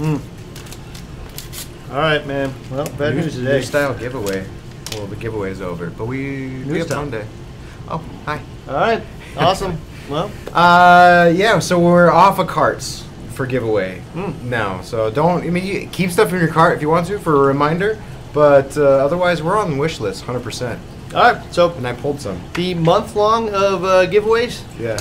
All right, man. Well, bad new, news today. New style giveaway. Well, the giveaway's over, but we we have style. Monday. Oh, hi. All right, awesome. well, Uh, yeah. So we're off of carts for giveaway Mm. now. So don't. I mean, you keep stuff in your cart if you want to for a reminder. But uh, otherwise, we're on the wish list, 100%. all right. So And I pulled some. the month long of uh, giveaways Yeah.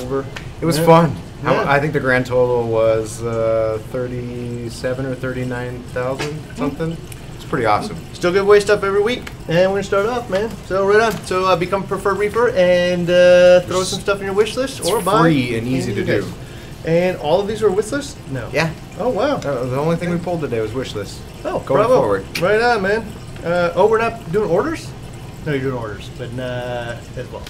over. It was Yeah. fun. How- Yeah. I think the grand total was uh, 37 or 39,000 something. It's pretty awesome. Still give away stuff every week, and we're gonna start off, man. So right on. So uh, become a preferred reaper and uh, throw some stuff in your wish list or buy. free and easy to do. And all of these were wish lists? No. Yeah. Oh wow. Uh, the only thing we pulled today was wish list. Oh, Going bravo. forward. Right on, man. Uh, oh, we're not doing orders? No, you're doing orders, but uh, as well.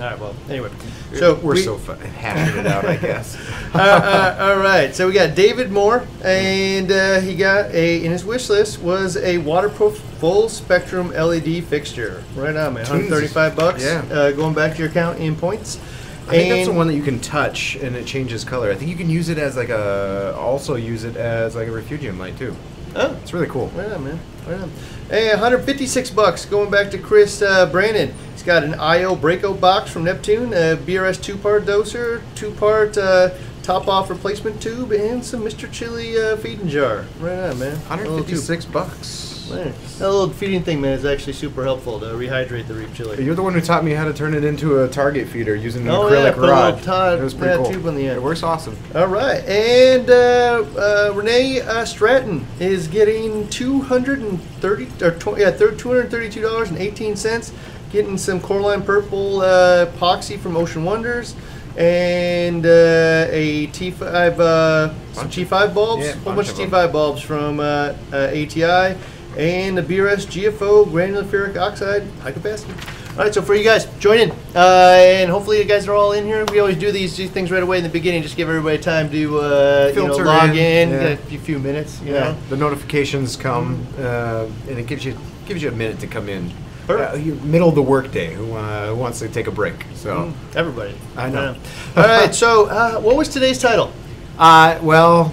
All right. Well, anyway. So we're we- so hashing it out, I guess. uh, uh, all right. So we got David Moore, and uh, he got a in his wish list was a waterproof full spectrum LED fixture. Right on, man. 135 bucks. Yeah. Uh, going back to your account in points. I think that's the one that you can touch and it changes color. I think you can use it as like a, also use it as like a refugium light too. Oh, It's really cool. On, man. Right. Hey, 156 bucks. Going back to Chris uh, Brandon. He's got an IO Breakout box from Neptune, a BRS two-part doser, two-part uh, top-off replacement tube, and some Mr. Chili uh, feeding jar. Right on, man. A little tube. 156 bucks. Man, That little feeding thing, man, is actually super helpful to rehydrate the reef chili. You're the one who taught me how to turn it into a target feeder using an Oh, acrylic put a little rod. Todd- it was pretty yeah, cool. tube on the end. It works awesome. All right, and uh, uh, Renee uh, Stratton is getting two hundred and thirty or tw- yeah, two hundred thirty-two dollars and eighteen cents. Getting some Coralline Purple uh, epoxy from Ocean Wonders, and uh, a T5 uh, some T5 bulbs, yeah, a whole bunch bunch of of. T5 bulbs from uh, uh, ATI, and the BRS GFO granular ferric oxide high capacity. All right, so for you guys, join in, uh, and hopefully you guys are all in here. We always do these, these things right away in the beginning, just give everybody time to uh, you know, Filter log in, in, yeah. get a few- minutes. You Yeah. know, The notifications come, uh, and it gives you gives you a minute to come in. Uh, middle of the workday, who, uh, who wants to take a break? So, Mm, everybody. I know. Yeah. all right, so uh, what was today's title? uh, well,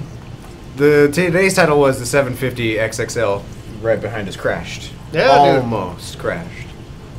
the today's title was the 750 XXL. Right behind us crashed. Yeah, dude. almost crashed.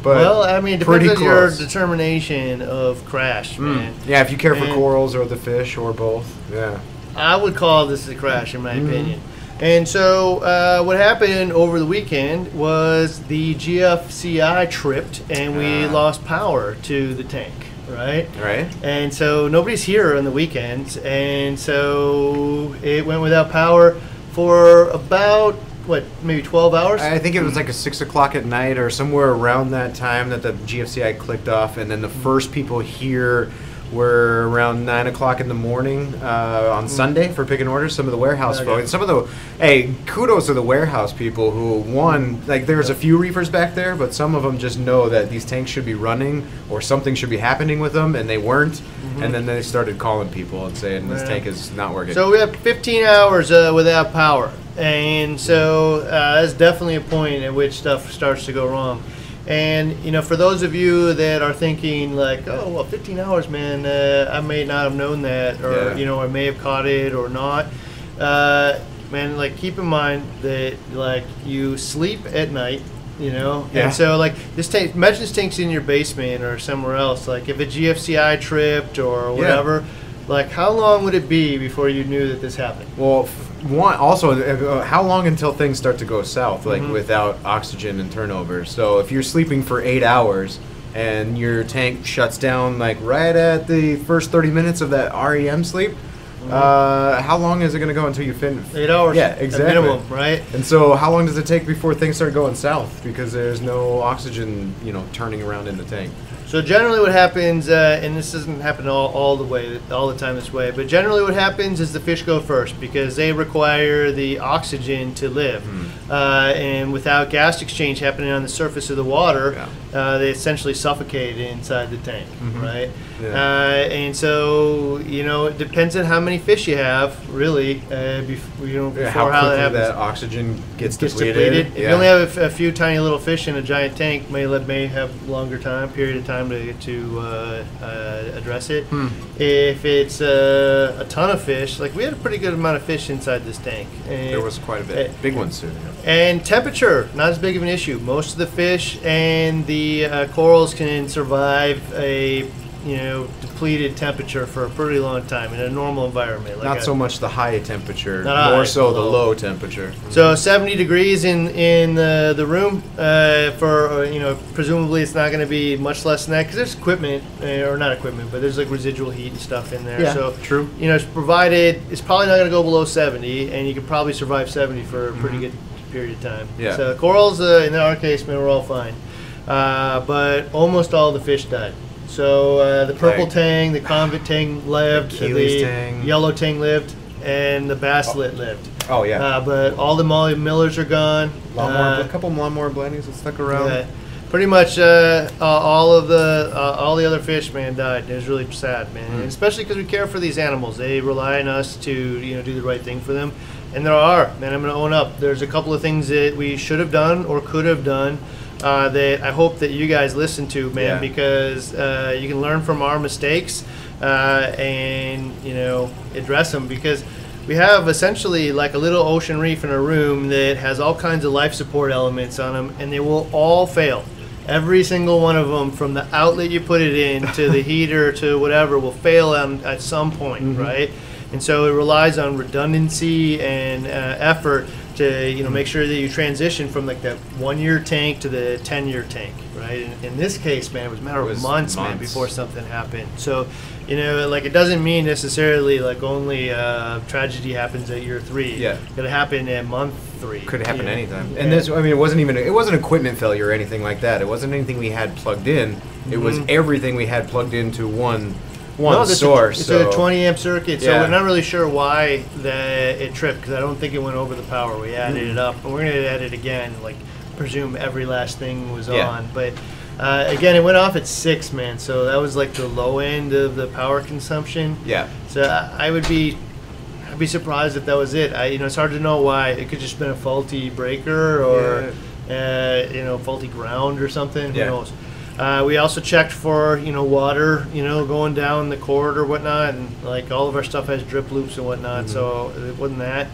But well, I mean, it depends on your determination of crash, Mm. man. Yeah, if you care for And- corals or the fish or both. Yeah. I would call this a crash, in my Mhm. opinion. And so, uh, what happened over the weekend was the GFCI tripped, and we Ah. lost power to the tank, right? Right. And so nobody's here on the weekends, and so it went without power for about what, maybe 12 hours. I think it was like a six o'clock at night or somewhere around that time that the GFCI clicked off, and then the first people here were around nine o'clock in the morning uh, on Sunday for picking orders. Some of the warehouse Okay. folks, and some of the hey, kudos to the warehouse people who one like there's a few reefers back there, but some of them just know that these tanks should be running or something should be happening with them, and they weren't, and then they started calling people and saying this Yeah. tank is not working. So we have 15 hours uh, without power, and so uh, that's definitely a point at which stuff starts to go wrong. And you know, for those of you that are thinking like, "Oh, well, 15 hours, man, uh, I may not have known that, or Yeah. you know, I may have caught it or not." Uh, man, like keep in mind that like you sleep at night. You know, Yeah. and so like this tank. Imagine this tank's in your basement or somewhere else. Like if a GFCI tripped or whatever, like how long would it be before you knew that this happened? Well, one also, uh, how long until things start to go south, like Mhm. without oxygen and turnover? So if you're sleeping for eight hours and your tank shuts down, like right at the first 30 minutes of that REM sleep, uh, how long is it going to go until you finish? Eight hours. Yeah, exactly. minimum, right? And so, how long does it take before things start going south because there's no oxygen, you know, turning around in the tank? So generally, what happens, uh, and this doesn't happen all, all the way, all the time this way, but generally, what happens is the fish go first because they require the oxygen to live, Hmm. uh, and without gas exchange happening on the surface of the water, uh, they essentially suffocate inside the tank, right? Yeah. Uh, and so you know it depends on how many fish you have, really. Uh, bef- you know before Yeah, how how that happens that oxygen gets, gets depleted. depleted. If you only have a f- a, few tiny little fish in a giant tank, may let may have longer time period of time to to uh, uh, address it. Hmm. If it's uh, a ton of fish, like we had a pretty good amount of fish inside this tank. And, there was quite a bit. Uh, Big ones too. and temperature, not as big of an issue. Most of the fish and the uh, corals can survive a you know depleted temperature for a pretty long time in a normal environment. Like Not a- so much the high temperature, Not more high, so the low. low temperature. So 70 degrees in in the, the room uh, for uh, you know presumably it's not going to be much less than that because there's equipment uh, or not equipment but there's like residual heat and stuff in there. Yeah, so true. You know it's provided it's probably not going to go below 70 and you can probably survive 70 for a pretty good period of time. Mm-hmm. Yeah. So corals uh, in our case man we're all fine, uh, but almost all the fish died. So uh, the purple Like- tang, the convict tang lived, the tang. yellow tang lived, and the basslet lived. Oh yeah. Uh, but all the Molly Millers are gone. more, Uh, a couple more more blennies that stuck around. yeah. Pretty much uh, uh, all of the uh, all the other fish, man, died. It was really sad, man. Mm. And especially because we care for these animals. They rely on us to you know do the right thing for them. And there are, man. I'm going to own up. There's a couple of things that we should have done or could have done. Uh, that I hope that you guys listen to, man, Yeah. because uh, you can learn from our mistakes uh, and you know address them. Because we have essentially like a little ocean reef in a room that has all kinds of life support elements on them, and they will all fail. Every single one of them, from the outlet you put it in to the heater to whatever, will fail on, at some point, right? And so it relies on redundancy and uh, effort to you know make sure that you transition from like that one year tank to the ten year tank, right? In, in this case, man, it was a matter It of was months, man, before something happened. So you know, like it doesn't mean necessarily like only uh, tragedy happens at year three. Yeah. it could happen at month three. Could happen you know? anytime. Yeah. And this, I mean, it wasn't even, it wasn't equipment failure or anything like that. It wasn't anything we had plugged in. It was Mhm. everything we had plugged into one, one No, this source. It's so a 20 amp circuit, so Yeah. we're not really sure why that it tripped because I don't think it went over the power. We added it up, and we're gonna add it again. Like presume every last thing was Yeah. on, but uh, again, it went off at six, man. So that was like the low end of the power consumption. yeah. So I I would be, I'd be surprised if that was it. I, you know, it's hard to know why. It could just been a faulty breaker or, uh, you know, faulty ground or something. Who knows? Uh, we also checked for you know water, you know, going down the cord or whatnot, and like all of our stuff has drip loops and whatnot. So it wasn't that.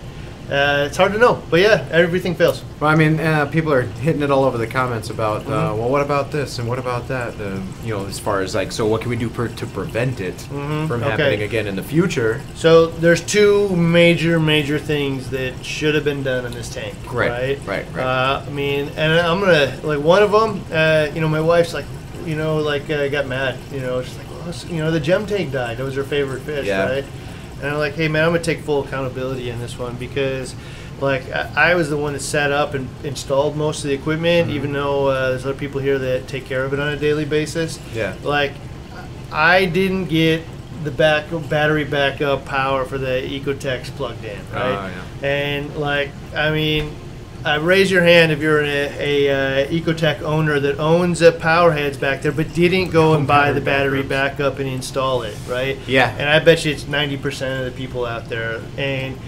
Uh, it's hard to know, but yeah, everything fails. Well, I mean, uh, people are hitting it all over the comments about, Mm-hmm. uh, well, what about this and what about that? Uh, you know, as far as like, so what can we do per, to prevent it Mhm, from okay. happening again in the future? So there's two major, major things that should have been done in this tank. Right, Right. right, right. Uh, I mean, and I'm gonna like one of them. Uh, you know, my wife's like, you know, like uh, got mad. You know, she's like, well, you know, the gem tang died. That was her favorite fish, Yeah. right? And I'm like, hey man, I'm gonna take full accountability in this one because. Like I I was the one that set up and installed most of the equipment, Mm-hmm. even though uh, there's other people here that take care of it on a daily basis Yeah. like I didn't get the back battery backup power for the Ecotechs plugged in, right? Oh, And like, I mean, uh, raise your hand if you're a, a uh, Ecotech owner that owns a power heads back there, but didn't go and buy the battery backup and install it, right? Yeah. And I bet you it's ninety percent of the people out there, and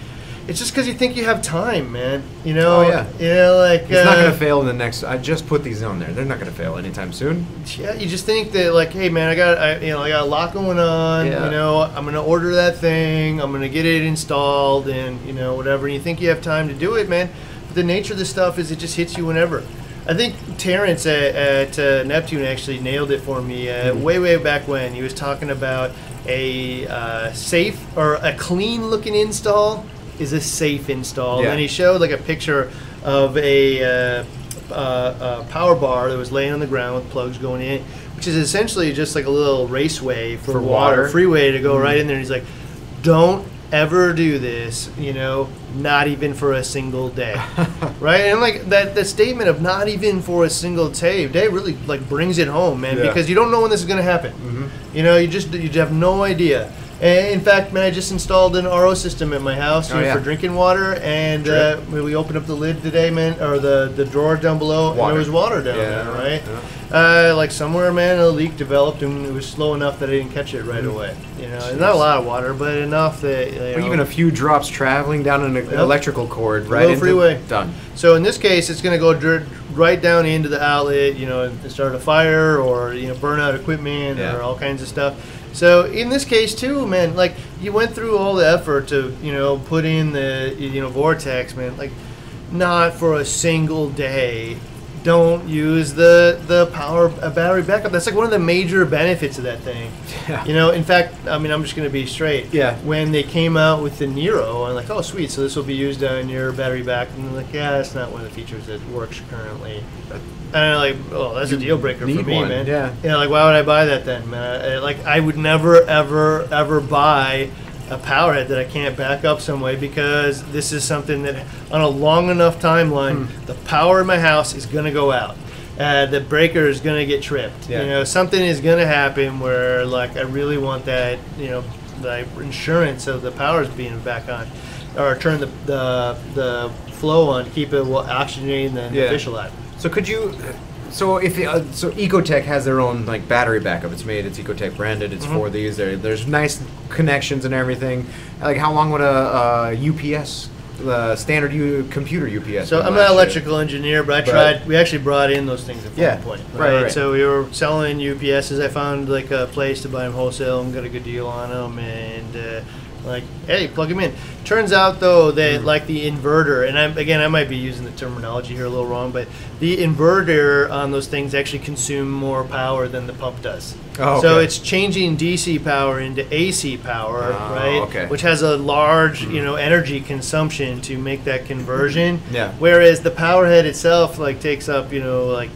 it's just because you think you have time, man. You know? Oh, yeah. You know, like It's not uh, going to fail in the next, I just put these on there. They're not going to fail anytime soon. Yeah, you just think that like, hey man, I got I, you know I got a lot going on. Yeah. You know, I'm gonna order that thing. I'm gonna get it installed, and you know whatever. And you think you have time to do it, man. The nature of this stuff is it just hits you whenever. I think Terrence at, at uh, Neptune actually nailed it for me uh, way way back when he was talking about a uh, safe or a clean looking install is a safe install. Yeah. And he showed like a picture of a uh, uh, uh, power bar that was laying on the ground with plugs going in, which is essentially just like a little raceway for, For water, water. Mm-hmm. freeway to go right in there. And he's like, don't ever do this, you know, not even for a single day, right? And like that, the statement of not even for a single day, day really like brings it home, man, Yeah. because you don't know when this is going to happen. Mm-hmm. You know, you just you have no idea. And in fact, man, I just installed an RO system at my house Oh, know, yeah. for drinking water, and uh, when we opened up the lid today, man, or the, the drawer down below, and there was water down Yeah, there, right? Uh, like somewhere, man, a leak developed, and it was slow enough that I didn't catch it right away. You know, not a lot of water, but enough that you Or know, even a few drops traveling down an electrical cord right into freeway. done. So in this case, it's going to go right down into the outlet, you know, and start a fire or you know burn out equipment Yeah. or all kinds of stuff. So in this case too, man, like you went through all the effort to you know put in the you know VorTech, man. Like not for a single day. Don't use the the power uh, battery backup. That's like one of the major benefits of that thing. Yeah. You know, in fact, I mean, I'm just going to be straight. Yeah. When they came out with the Nero, I'm like, oh, sweet. So this will be used on your battery back. And they're like, yeah, that's not one of the features that works currently. And I'm like, oh, that's a deal breaker for me, one, man. yeah. You know, like, why would I buy that then, man? I, like, I would never, ever, ever buy a power head that I can't back up some way because this is something that on a long enough timeline, Hmm. the power in my house is going to go out. Uh, the breaker is going to get tripped. Yeah. You know, something is going to happen where, like, I really want that, you know, the insurance of the power's being back on, or turn the the, the flow on to keep it well, oxygenated and Yeah. the fish alive. So could you? So if uh, so, Ecotech has their own like battery backup. It's made. It's Ecotech branded. It's Mm-hmm. for these. There, there's nice connections and everything. Like how long would a, uh UPS, the standard U, computer UPS? So I'm not an electrical engineer, but I But- tried. We actually brought in those things at one Yeah, point. right, right. So we were selling UPSs. I found like a place to buy them wholesale and got a good deal on them, and uh, like, hey, plug them in. Turns out though that Hmm. like the inverter, and I'm, again I might be using the terminology here a little wrong, but the inverter on those things actually consume more power than the pump does. Oh, So it's changing DC power into AC power, Oh, right? okay. Which has a large, you hmm. know, energy consumption to make that conversion. Hmm. Yeah. Whereas the power head itself like takes up, you know, like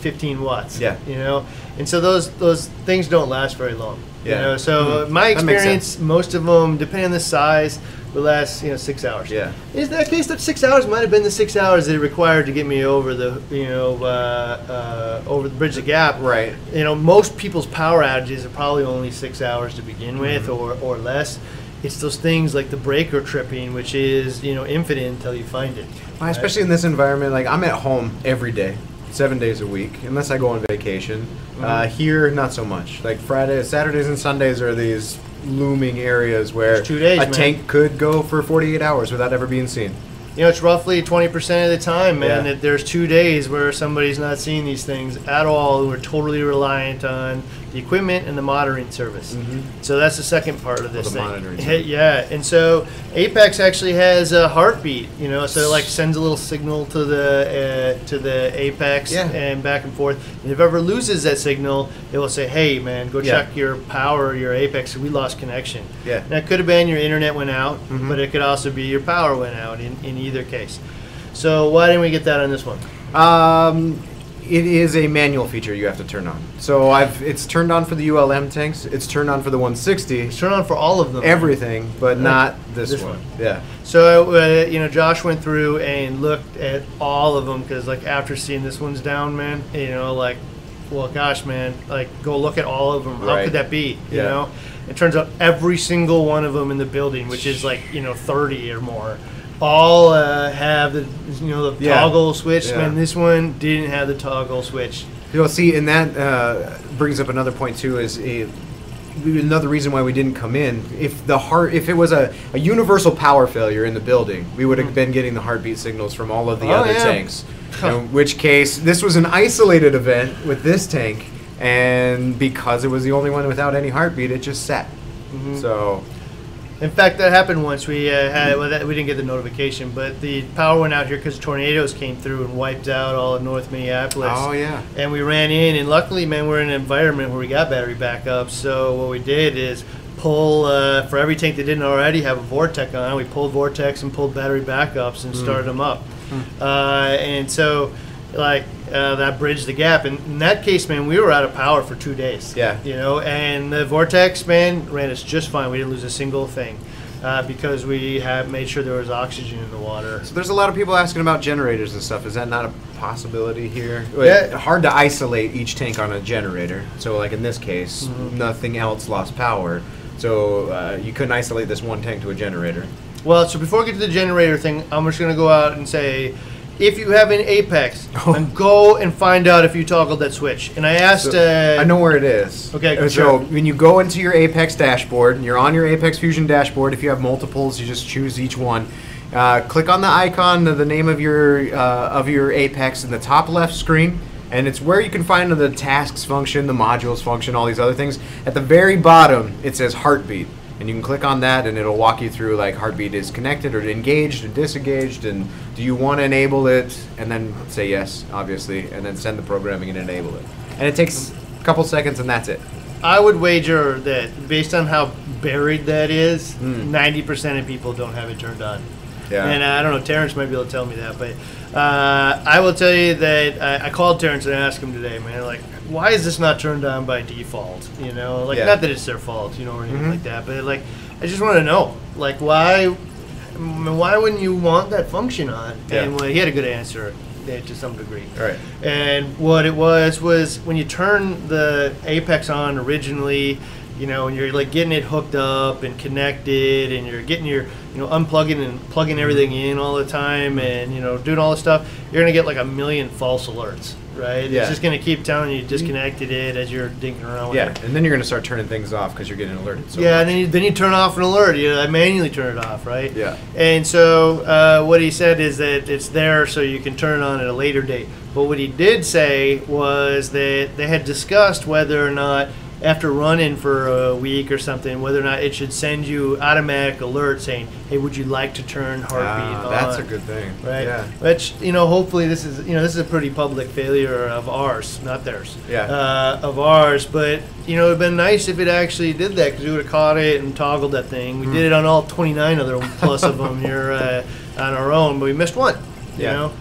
15 watts. Yeah. You know, and so those those things don't last very long. Yeah. You know, so Mhm. my experience, most of them, depending on the size, will last you know six hours. Yeah. In that case, that six hours might have been the six hours that it required to get me over the you know uh, uh, over the bridge of gap. Right. You know, most people's power outages are probably only six hours to begin with, Mm-hmm. or or less. It's those things like the breaker tripping, which is you know infinite until you find it. Well, especially in this environment, like I'm at home every day, seven days a week, unless I go on vacation. Mm-hmm. Uh, here, not so much. Like Fridays, Saturdays, and Sundays are these looming areas where days, a man. tank could go for 48 hours without ever being seen. You know, it's roughly 20% of the time, man, Yeah. that there's two days where somebody's not seeing these things at all. We're totally reliant on the equipment and the monitoring service. So that's the second part of this Mm-hmm. the thing. Hey. Yeah, and so Apex actually has a heartbeat, you know, so it like sends a little signal to the uh, to the Apex Yeah. and back and forth. And if it ever loses that signal, it will say, "Hey, man, go Yeah. check your power, your Apex. We lost connection." Yeah. Now, it could have been your internet went out, Mhm. but it could also be your power went out in, in either case. So why didn't we get that on this one? Um, it is a manual feature you have to turn on. So I've it's turned on for the ULM tanks. It's turned on for the 160. It's turned on for all of them. Everything, but not this, This one. one. Yeah. So uh, you know, Josh went through and looked at all of them because, like, after seeing this one's down, man, you know, like, well, gosh, man, like, go look at all of them. How Right. could that be? You Yeah. know, it turns out every single one of them in the building, which is like you know thirty or more, all uh, have the you know the Yeah. toggle switch. Yeah. Man, this one didn't have the toggle switch. You'll see, and that uh, brings up another point too. Is a, another reason why we didn't come in. If the heart, if it was a, a universal power failure in the building, we would have been getting the heartbeat signals from all of the Oh, other yeah. tanks. In which case, this was an isolated event with this tank, and because it was the only one without any heartbeat, it just sat. Mm-hmm. So In fact, that happened once. We uh, had well, that, we didn't get the notification, but the power went out here because tornadoes came through and wiped out all of North Minneapolis. Oh, yeah. And we ran in, and luckily, man, we're in an environment where we got battery backup. So what we did is pull uh, for every tank that didn't already have a VorTech on. We pulled VorTech and pulled battery backups and started them up. Uh, and so. Like uh, that bridged the gap. And in that case, man, we were out of power for two days. Yeah. You know, and the VorTech, man, ran us just fine. We didn't lose a single thing uh, because we had made sure there was oxygen in the water. So there's a lot of people asking about generators and stuff. Is that not a possibility here? Yeah. Hard to isolate each tank on a generator. So like in this case, Mm-hmm. nothing else lost power. So uh, you couldn't isolate this one tank to a generator. Well, so before we get to the generator thing, I'm just gonna go out and say, if you have an Apex, Oh. then go and find out if you toggled that switch. And I asked. So, uh, I know where it is. Okay, Uh, sure. When you go into your Apex dashboard, and you're on your Apex Fusion dashboard. If you have multiples, you just choose each one. Uh, click on the icon, the, the name of your uh, of your Apex in the top left screen, and it's where you can find the tasks function, the modules function, all these other things. At the very bottom, it says heartbeat, and you can click on that, and it'll walk you through like heartbeat is connected or engaged or disengaged, and do you want to enable it, and then say yes, obviously, and then send the programming and enable it. And it takes a couple seconds, and that's it. I would wager that based on how buried that is, Hmm. 90% of people don't have it turned on. Yeah. And uh, I don't know, Terrence might be able to tell me that, but uh, I will tell you that I, I called Terrence and asked him today, man, like, why is this not turned on by default? You know, like, Yeah. not that it's their fault, you know, or anything Mhm. like that, but like, I just want to know, like, why, I mean, why wouldn't you want that function on? Yeah. And well, he had a good answer to some degree. Right. And what it was was when you turn the Apex on originally, you know, and you're like getting it hooked up and connected, and you're getting your, you know, unplugging and plugging everything in all the time, and you know, doing all this stuff, you're gonna get like a million false alerts, right? Yeah. It's just gonna keep telling you you disconnected it as you're dinking around with Yeah, it. and then you're gonna start turning things off because you're getting alerted. So yeah, much. and then you, then you turn off an alert. You know, I manually turn it off, right? Yeah. And so uh, what he said is that it's there so you can turn it on at a later date. But what he did say was that they had discussed whether or not after running for a week or something, whether or not it should send you automatic alert saying, "Hey, would you like to turn heartbeat on?" that's a good thing. Right. Yeah. Which you know, hopefully this is you know this is a pretty public failure of ours, not theirs. Yeah. Uh, of ours, but you know, it'd been nice if it actually did that because we would have caught it and toggled that thing. We did it on all 29 other plus of them here uh, on our own, but we missed one. You Yeah. know.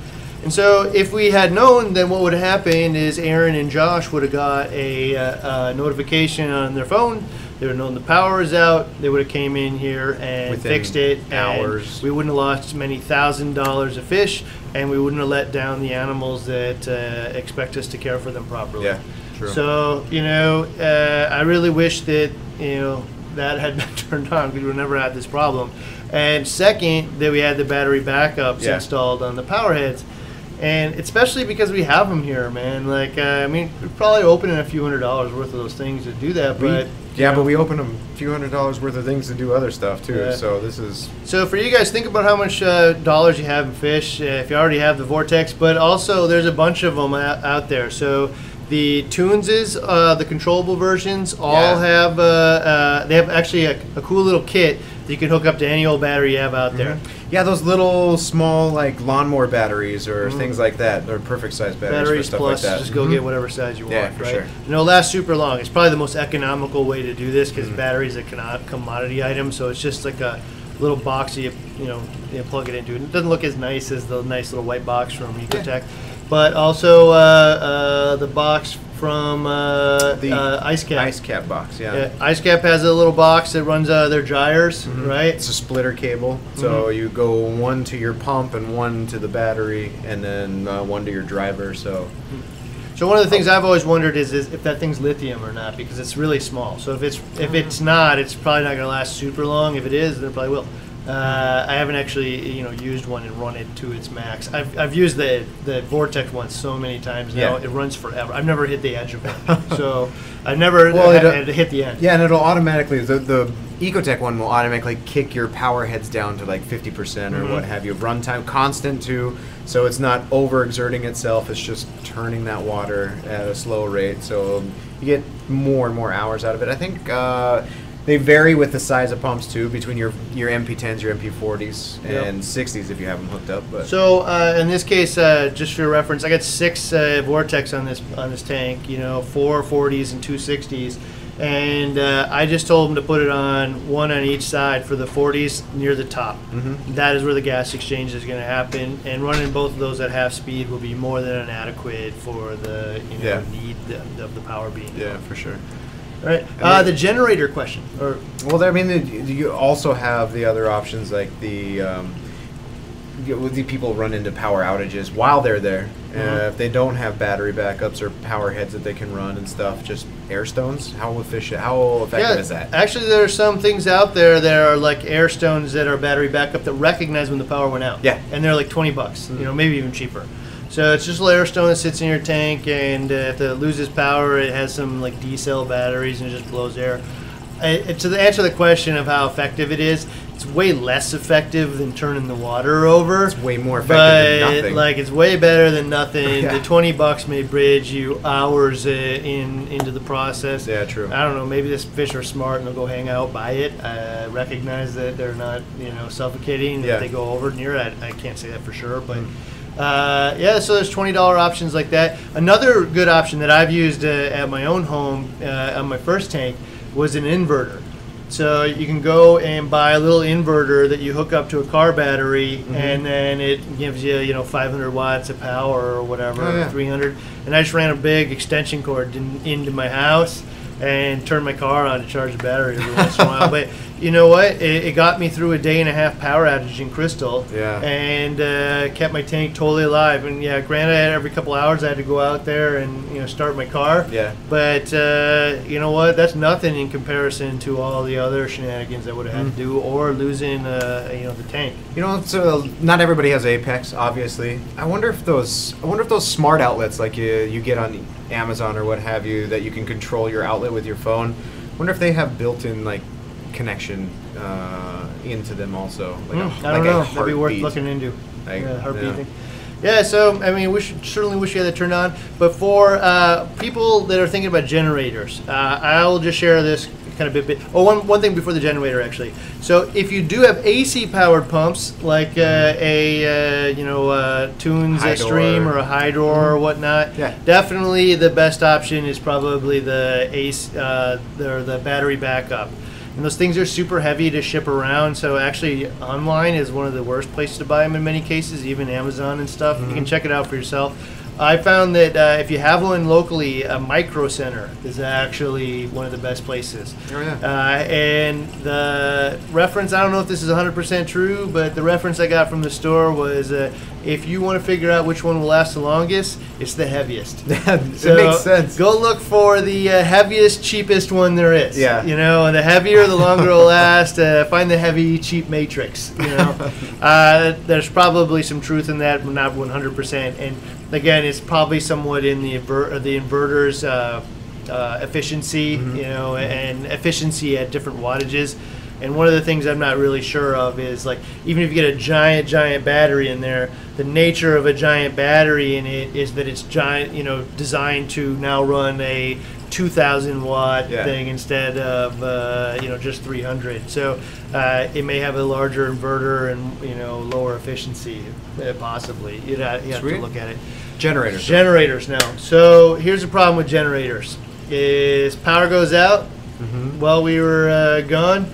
And so, if we had known, then what would have happened is Aaron and Josh would have got a, uh, uh notification on their phone. They would have known the power is out. They would have came in here and Within fixed it. and hours. we wouldn't have lost many thousand dollars of fish, and we wouldn't have let down the animals that uh, expect us to care for them properly. Yeah, true. So you know, uh, I really wish that you know that had been turned on because we would never had this problem. And second, that we had the battery backups Yeah. installed on the power heads. And especially because we have them here, man. Like, uh, I mean, we're probably opening a few hundred dollars worth of those things to do that. We- But yeah, but we open them a few hundred dollars worth of things to do other stuff too. Yeah. So this is So for you guys, think about how much uh, dollars you have in fish. Uh, if you already have the VorTech, but also there's a bunch of them out, out there. So the Tunzes, uh, the controllable versions, all Yeah. have uh, uh, they have actually a, a cool little kit that you can hook up to any old battery you have out there. yeah, those little small like lawnmower batteries or things like that. They're perfect size batteries, Mm-hmm. Batteries for stuff plus, like that. just go Mhm. get whatever size you Yeah, want, for right? sure. And it'll last super long. It's probably the most economical way to do this because Mm-hmm. batteries are a commodity item, so it's just like a little box you you know you plug it into. It doesn't look as nice as the nice little white box from Ecotech, but also uh, uh, the box from uh, The uh, Ice Cap. Ice cap box, yeah. Yeah, Ice Cap has a little box that runs uh, their dryers, Mm-hmm. right? It's a splitter cable, so Mm-hmm. you go one to your pump and one to the battery, and then uh, one to your driver. So So one of the things I've always wondered is, is if that thing's lithium or not because it's really small. So if it's if it's not, it's probably not going to last super long. If it is, then it probably will. Uh, I haven't actually you know used one and run it to its max. I've, I've used the the VorTech one so many times now. Yeah. It runs forever. I've never hit the edge of it, so I've never Well, had, it, had to hit the end. Yeah, and it'll automatically the the Ecotech one will automatically kick your power heads down to like fifty percent or Mhm. what have you. Runtime constant too, so it's not overexerting itself. It's just turning that water at a slow rate, so you get more and more hours out of it. I think. Uh, they vary with the size of pumps too, between your your MP10s, your MP40s, Yep. and 60s if you have them hooked up. But So uh, in this case, uh, just for reference, I got six uh, VorTech on this on this tank. You know, four 40s and two 60s, and uh, I just told them to put it on one on each side for the 40s near the top. Mhm. That is where the gas exchange is going to happen, and running both of those at half speed will be more than adequate for the you know Yeah. need of the power being. yeah, for sure. Right. Uh, the generator question, or Well, I mean, you also have the other options like the um, you know, the people run into power outages while they're there. Uh, Mhm. if they don't have battery backups or power heads that they can run and stuff, just air stones. How efficient? How effective is that? Actually, there are some things out there that are like air stones that are battery backup that recognize when the power went out. Yeah. And they're like 20 bucks, you know, maybe even cheaper. So it's just a air stone that sits in your tank, and uh, if it loses power, it has some like D cell batteries and it just blows air. Uh, to the answer the question of how effective it is, it's way less effective than turning the water over. It's way more but effective than nothing. like it's way better than nothing. Yeah. The 20 bucks may bridge you hours uh, in into the process. yeah, true. I don't know. Maybe this fish are smart and they'll go hang out by it. Uh, recognize that they're not, you know, suffocating. Yeah. If they go over near it, I, I can't say that for sure. But Mm. Uh, yeah, so there's twenty dollar options like that. Another good option that I've used uh, at my own home uh, on my first tank was an inverter. So you can go and buy a little inverter that you hook up to a car battery, Mm-hmm. and then it gives you, you know, 500 watts of power or whatever, Oh, yeah. 300. And I just ran a big extension cord in, into my house and turned my car on to charge the battery every once in a while. But you know what? It, it got me through a day and a half power outage in Crystal. Yeah. And uh, kept my tank totally alive. And yeah, granted, every couple hours I had to go out there and you know start my car. Yeah. But uh, you know what? That's nothing in comparison to all the other shenanigans I would have had Mm. to do, or losing uh, you know the tank. You know, so not everybody has Apex, obviously. I wonder if those, I wonder if those smart outlets like you, you get on Amazon or what have you, that you can control your outlet with your phone. Wonder if they have built-in like connection uh, into them also. Like Hmm, a, I don't like know. That'd be worth looking into. Like, yeah, heartbeat yeah. thing. Yeah, so I mean, we should certainly wish you had that turned on. But for uh, people that are thinking about generators, uh, I'll just share this kind of bit. bit. Oh, one one thing before the generator actually. So if you do have AC powered pumps, like uh, a uh, you know uh, Tunze. Stream or a Hydro or whatnot, Yeah. definitely the best option is probably the AC, uh, the the battery backup. And those things are super heavy to ship around, so actually online is one of the worst places to buy them in many cases, even Amazon and stuff. You can mm-hmm. check it out for yourself. I found that uh, if you have one locally, a micro center is actually one of the best places. Oh, yeah. Uh, and the reference, I don't know if this is 100% true, but the reference I got from the store was uh, if you want to figure out which one will last the longest, it's the heaviest. it So makes sense. Go look for the uh, heaviest, cheapest one there is. Yeah. You know, and the heavier, the longer it'll last. Uh, find the heavy, cheap matrix. You know, uh, there's probably some truth in that, but not 100%. And again, it's probably somewhat in the inver- the inverter's uh, uh, efficiency. Mm-hmm. You know, and efficiency at different wattages. And one of the things I'm not really sure of is like even if you get a giant, giant battery in there, the nature of a giant battery in it is that it's giant, you know, designed to now run a 2,000 watt Yeah. thing instead of uh, you know just 300. So uh, it may have a larger inverter and you know lower efficiency, uh, possibly. You'd have, you have to look at it. Generators. Generators now. So here's the problem with generators: is power goes out Mhm. while we were uh, gone.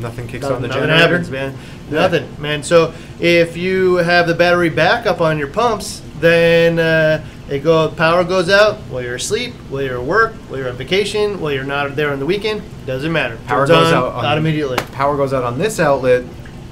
Nothing kicks Nothing, on the nothing generator. happens, man. Yeah. Nothing, man. So if you have the battery backup on your pumps, then uh, it go power goes out while you're asleep, while you're at work, while you're on vacation, while you're not there on the weekend. Doesn't matter. Power Turns goes on, out on- not immediately. Power goes out on this outlet,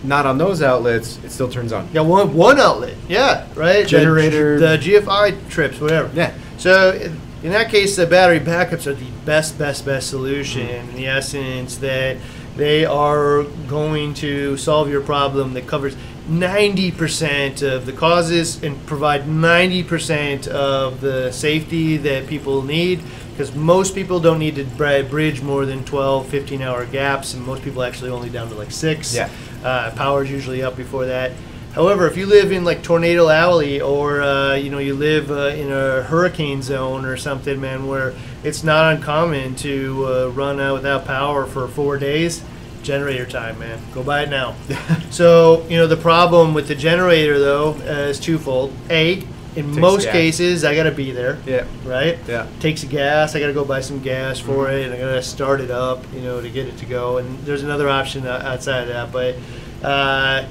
not on those outlets. It still turns on. Yeah, one one outlet. Yeah, right. Generator. the, GFI trips, whatever. Yeah. So in- in that case, the battery backups are the best, best, best solution. Mm-hmm. In the essence that they are going to solve your problem that covers 90% of the causes and provide 90% of the safety that people need because most people don't need to bridge more than 12 15 hour gaps and most people actually only down to like six Yeah. uh, power's usually up before that. However, if you live in like Tornado Alley or uh, you know you live uh, in a hurricane zone or something, man, where it's not uncommon to uh, run out without power for four days, generator time, man. Go buy it now. so you know the problem with the generator though uh, is twofold. A, in Takes most gas. cases, I gotta be there. Yeah. Right Yeah. takes gas. I got to go buy some gas for Mm-hmm. it, and I got to start it up, you know, to get it to go. And there's another option outside of that, but uh,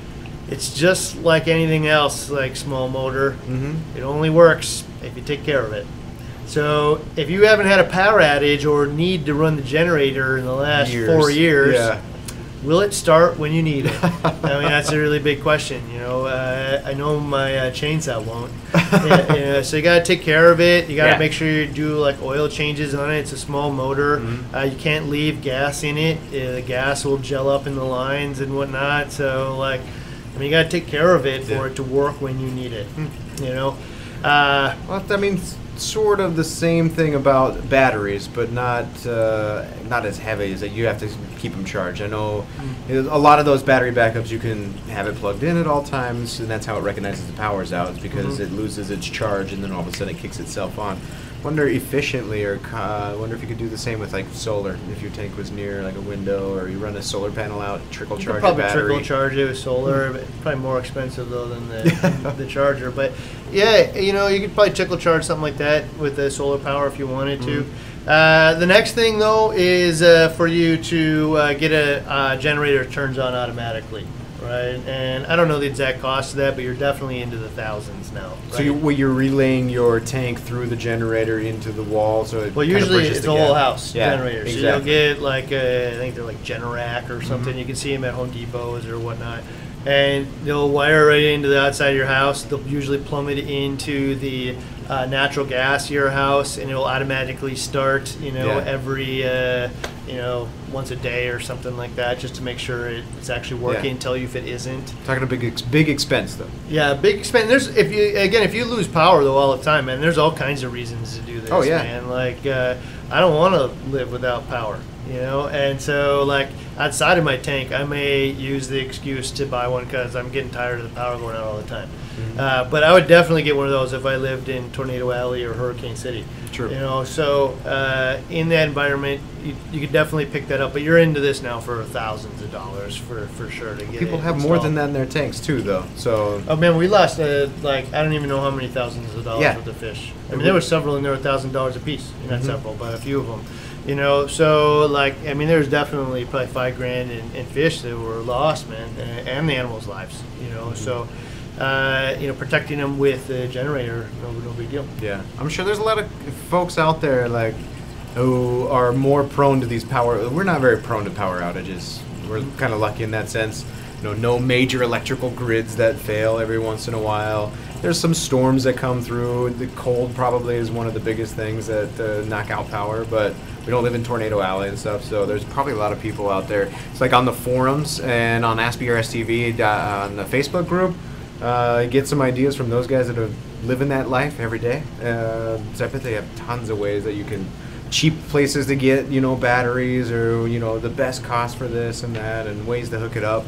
it's just like anything else, like small motor. Mm-hmm. It only works if you take care of it. So if you haven't had a power outage or need to run the generator in the last four years, Yeah. Will it start when you need it? I mean, that's a really big question. You know, uh, I know my uh, chainsaw won't. yeah, yeah, so you gotta take care of it. You gotta Yeah. make sure you do like oil changes on it. It's a small motor. Mhm. Uh, you can't leave gas in it. Uh, the gas will gel up in the lines and whatnot. So like, I mean, you gotta take care of it for it to work when you need it. You know. Uh, Well, that mean, s- sort of the same thing about batteries, but not uh, not as heavy as that. You have to keep them charged. I know Mm. a lot of those battery backups you can have it plugged in at all times, and that's how it recognizes the power's out. Is because Mhm. it loses its charge, and then all of a sudden it kicks itself on. Wonder efficiently, or uh, wonder if you could do the same with like solar. If your tank was near like a window, or you run a solar panel out, trickle You charge could probably battery. trickle charge it with solar, but probably more expensive though than the, the charger. But yeah, you know, you could probably trickle charge something like that with the solar power if you wanted to. Mm-hmm. Uh, the next thing though is uh, for you to uh, get a uh, generator that turns on automatically, right? And I don't know the exact cost of that, but you're definitely into the thousands now. So right? you, well, you're relaying your tank through the generator into the wall, so it Well, usually it's the a whole house Yeah, generator. So you'll get like uh, I think they're like Generac or something. Mhm. You can see them at Home Depots or whatnot, and they'll wire right into the outside of your house. They'll usually plumb it into the uh, natural gas of your house, and it'll automatically start. You know, Yeah. every uh, you know once a day or something like that, just to make sure it, it's actually working. Yeah. Tell you if it isn't. Talking a big ex- big expense though. Yeah, big expense. There's if you again if you lose power though all the time, man. There's all kinds of reasons to do this. Oh, yeah. man. Like uh, I don't want to live without power, you know. And so like outside of my tank, I may use the excuse to buy one because I'm getting tired of the power going out all the time. Mm-hmm. Uh, but I would definitely get one of those if I lived in Tornado Alley or Hurricane City. True. You know, so uh, in that environment, you, you could definitely pick that up. But you're into this now for thousands of dollars for for sure to get. People it have more than that in their tanks too, though. So Oh man, we lost uh, like I don't even know how many thousands of dollars Yeah. worth of fish. I mean, there were several, and there were thousand dollars a piece. Not Mhm. several, but a few of them. You know, so like I mean, there's definitely probably five grand in, in fish that were lost, man, and, and the animals' lives. You know, so uh, you know, protecting them with a generator, no, no big deal. yeah, I'm sure there's a lot of folks out there like who are more prone to these power. We're not very prone to power outages. We're kind of lucky in that sense. You know, no major electrical grids that fail every once in a while. There's some storms that come through. The cold probably is one of the biggest things that uh, knock out power, but we don't live in Tornado Alley and stuff, so there's probably a lot of people out there. It's like on the forums and on AskBRS TV uh, on the Facebook group. Uh, get some ideas from those guys that are living that life every day. Uh, so I bet they have tons of ways that you can cheap places to get you know batteries or you know the best cost for this and that and ways to hook it up.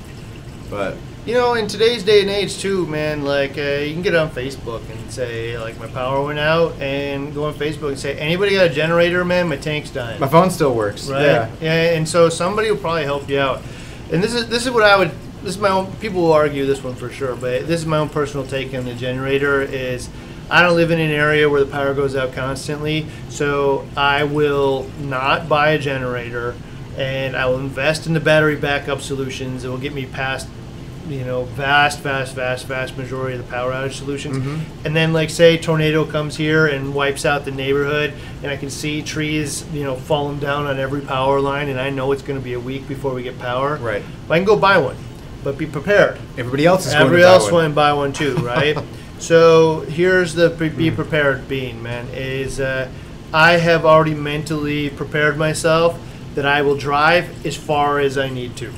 But You know, in today's day and age, too, man, like, uh, you can get on Facebook and say, like, my power went out, and go on Facebook and say, anybody got a generator, man? My tank's dying. my phone still works. right? Yeah. Yeah. And so somebody will probably help you out. And this is this is what I would. This is my own. People will argue this one for sure, but this is my own personal take on the generator. Is I don't live in an area where the power goes out constantly, so I will not buy a generator, and I will invest in the battery backup solutions. It will get me past. You know, vast, vast, vast, vast majority of the power outage solutions. Mhm. And then, like, say tornado comes here and wipes out the neighborhood, and I can see trees, you know, falling down on every power line, and I know it's going to be a week before we get power. Right. but I can go buy one, but be prepared. Everybody else is going Everybody to buy else one. went buy one too, right? so here's the pre- be prepared being, man. Is uh, I have already mentally prepared myself that I will drive as far as I need to.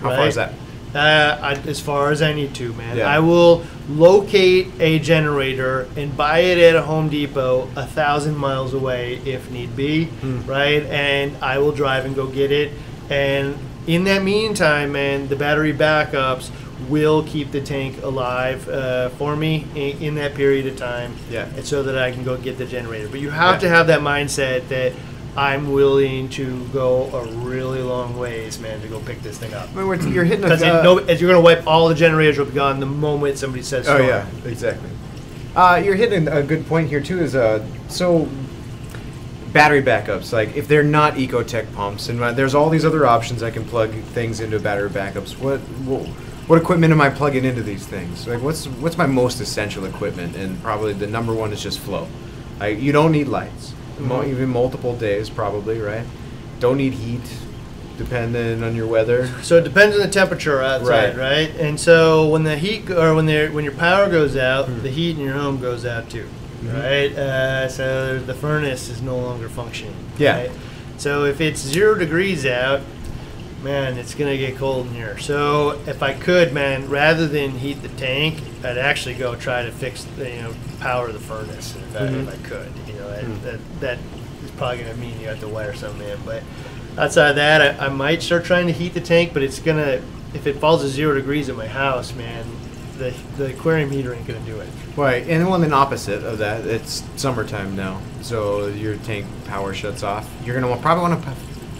How far is that? Uh, I, as far as I need to, man. Yeah. I will locate a generator and buy it at a Home Depot a thousand miles away if need be, Hmm. right? And I will drive and go get it. And in that meantime, man, the battery backups will keep the tank alive uh, for me in, in that period of time, Yeah. and so that I can go get the generator. But you have Yeah. to have that mindset that. I'm willing to go a really long ways, man, to go pick this thing up. I mean, you're hitting a. Because uh, no, you're going to wipe all the generators will be gone the moment somebody says. Oh storm. yeah, exactly. Uh, you're hitting a good point here too. Is uh, so battery backups. Like if they're not Ecotech pumps, and uh, there's all these other options I can plug things into battery backups. What what, what equipment am I plugging into these things? Like what's what's my most essential equipment? And probably the number one is just flow. Like you don't need lights, Mo- Mhm. even multiple days probably, right? Don't need heat. depending on your weather. So it depends on the temperature outside, Right. right? And so when the heat go- or when the when your power goes out, Hmm. the heat in your home goes out too, Right? Uh, so the furnace is no longer functioning. Yeah. right? So if it's zero degrees out, man, it's gonna get cold in here. So if I could, man, rather than heat the tank, I'd actually go try to fix, the, you know, power the furnace if, I, Mhm. if I could. You know, that, Mm. that that is probably gonna mean you have to wire something in, but. Outside of that, I, I might start trying to heat the tank, but it's gonna if it falls to zero degrees at my house, man, the the aquarium heater ain't gonna do it. Right, and well, then opposite of that, it's summertime now, so your tank power shuts off. You're gonna probably want to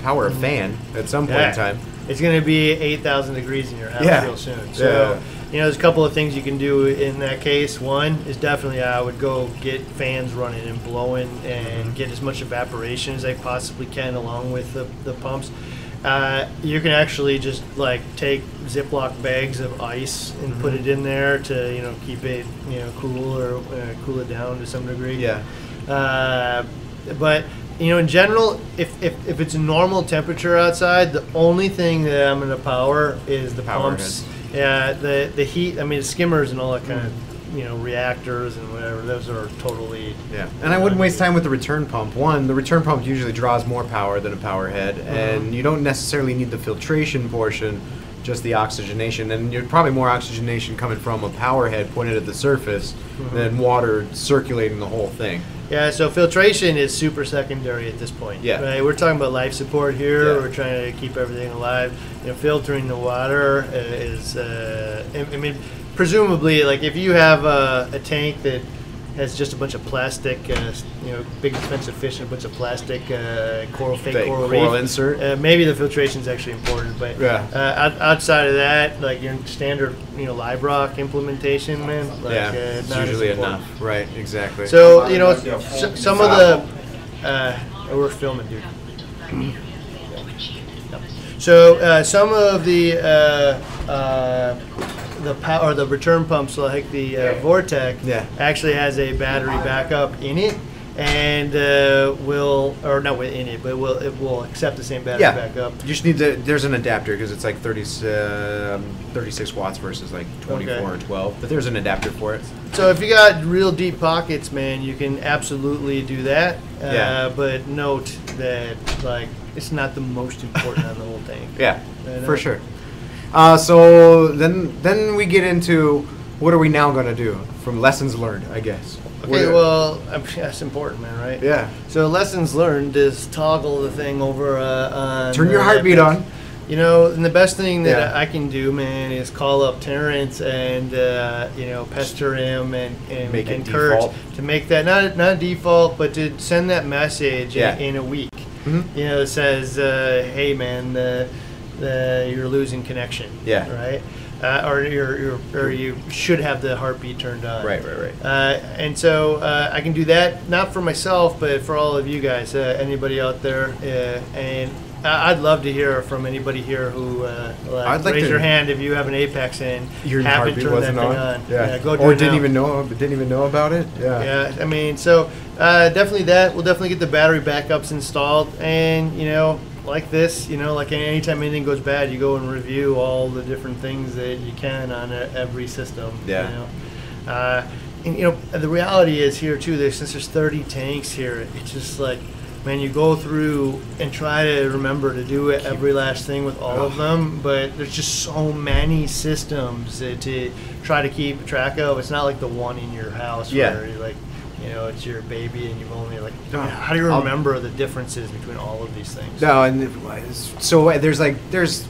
power a fan at some point Yeah. in time. It's gonna be eight thousand degrees in your house Yeah. real soon. So you know, there's a couple of things you can do in that case. One is definitely I would go get fans running and blowing and Mhm. get as much evaporation as I possibly can along with the, the pumps. Uh, you can actually just like take Ziploc bags of ice and put Mhm. it in there to you know keep it you know cool or uh, cool it down to some degree. Yeah. Uh, but you know, in general, if, if, if it's normal temperature outside, the only thing that I'm gonna power is the Power pumps. Yeah, the the heat. I mean, the skimmers and all that kind of you know reactors and whatever. Those are totally Yeah, and I wouldn't waste time with the return pump. One, the return pump usually draws more power than a power head, and you don't necessarily need the filtration portion, just the oxygenation. And you're probably more oxygenation coming from a power head pointed at the surface than water circulating the whole thing. Yeah, so filtration is super secondary at this point. Yeah. Right. We're talking about life support here. Yeah. We're trying to keep everything alive. You know, filtering the water uh, is. Uh, I mean, presumably, like if you have a, a tank that has just a bunch of plastic, uh, you know, big expensive fish and a bunch of plastic uh, coral, fake Fake coral, coral reef, insert. Uh, maybe the filtration is actually important, but Yeah. uh, out, outside of that, like your standard, you know, live rock implementation, man. Like, yeah, uh, it's not usually enough. Right, exactly. So you know, s- some of the uh, we're filming, dude. So uh, some of the uh, uh, the power, or the return pumps, like the uh, VorTech, Yeah. actually has a battery backup in it, and uh, will or not in it, but will it will accept the same battery yeah, backup. you just need to. There's an adapter because it's like 30, um, 36 watts versus like 24 Okay. or 12. But there's an adapter for it. So if you got real deep pockets, man, you can absolutely do that. Uh, Yeah. But note that like it's not the most important on the whole thing. Yeah, for sure. Uh, so then, then we get into what are we now going to do from lessons learned, I guess. Okay, well, that's important, man, right? yeah. So lessons learned is toggle the thing over uh, on. Turn your uh, heartbeat on. You know, and the best thing that Yeah. I can do, man, is call up Terrence and uh, you know pester him and and, Make it and Kurt default. to make that not not default, but to send that message Yeah. in, in a week. Mhm. You know, it says, uh, "Hey, man, the, the you're losing connection." Yeah. Right. Uh, or you're, you're, or you should have the heartbeat turned on. Right, right, right. Uh, and so uh, I can do that not for myself, but for all of you guys, uh, anybody out there. Uh, and I- I'd love to hear from anybody here who uh, like, I'd like raise to- your hand if you have an Apex and Your haven't heartbeat turned that wasn't thing on. on. Yeah. go do or it didn't now. even know, didn't even know about it. Yeah. Yeah, I mean, so uh, definitely that. We'll definitely get the battery backups installed, and you know, like this, you know, like anytime anything goes bad, you go and review all the different things that you can on e- every system. Yeah. You know? uh, and you know, the reality is here too. There's since there's 30 tanks here, it's just like. Man, you go through and try to remember to do it every last thing with all of them, but there's just so many systems that to try to keep track of. It's not like the one in your house Yeah. where you're like, you know, it's your baby and you've only how do you I'll- remember the differences between all of these things? No, and so uh, there's like there's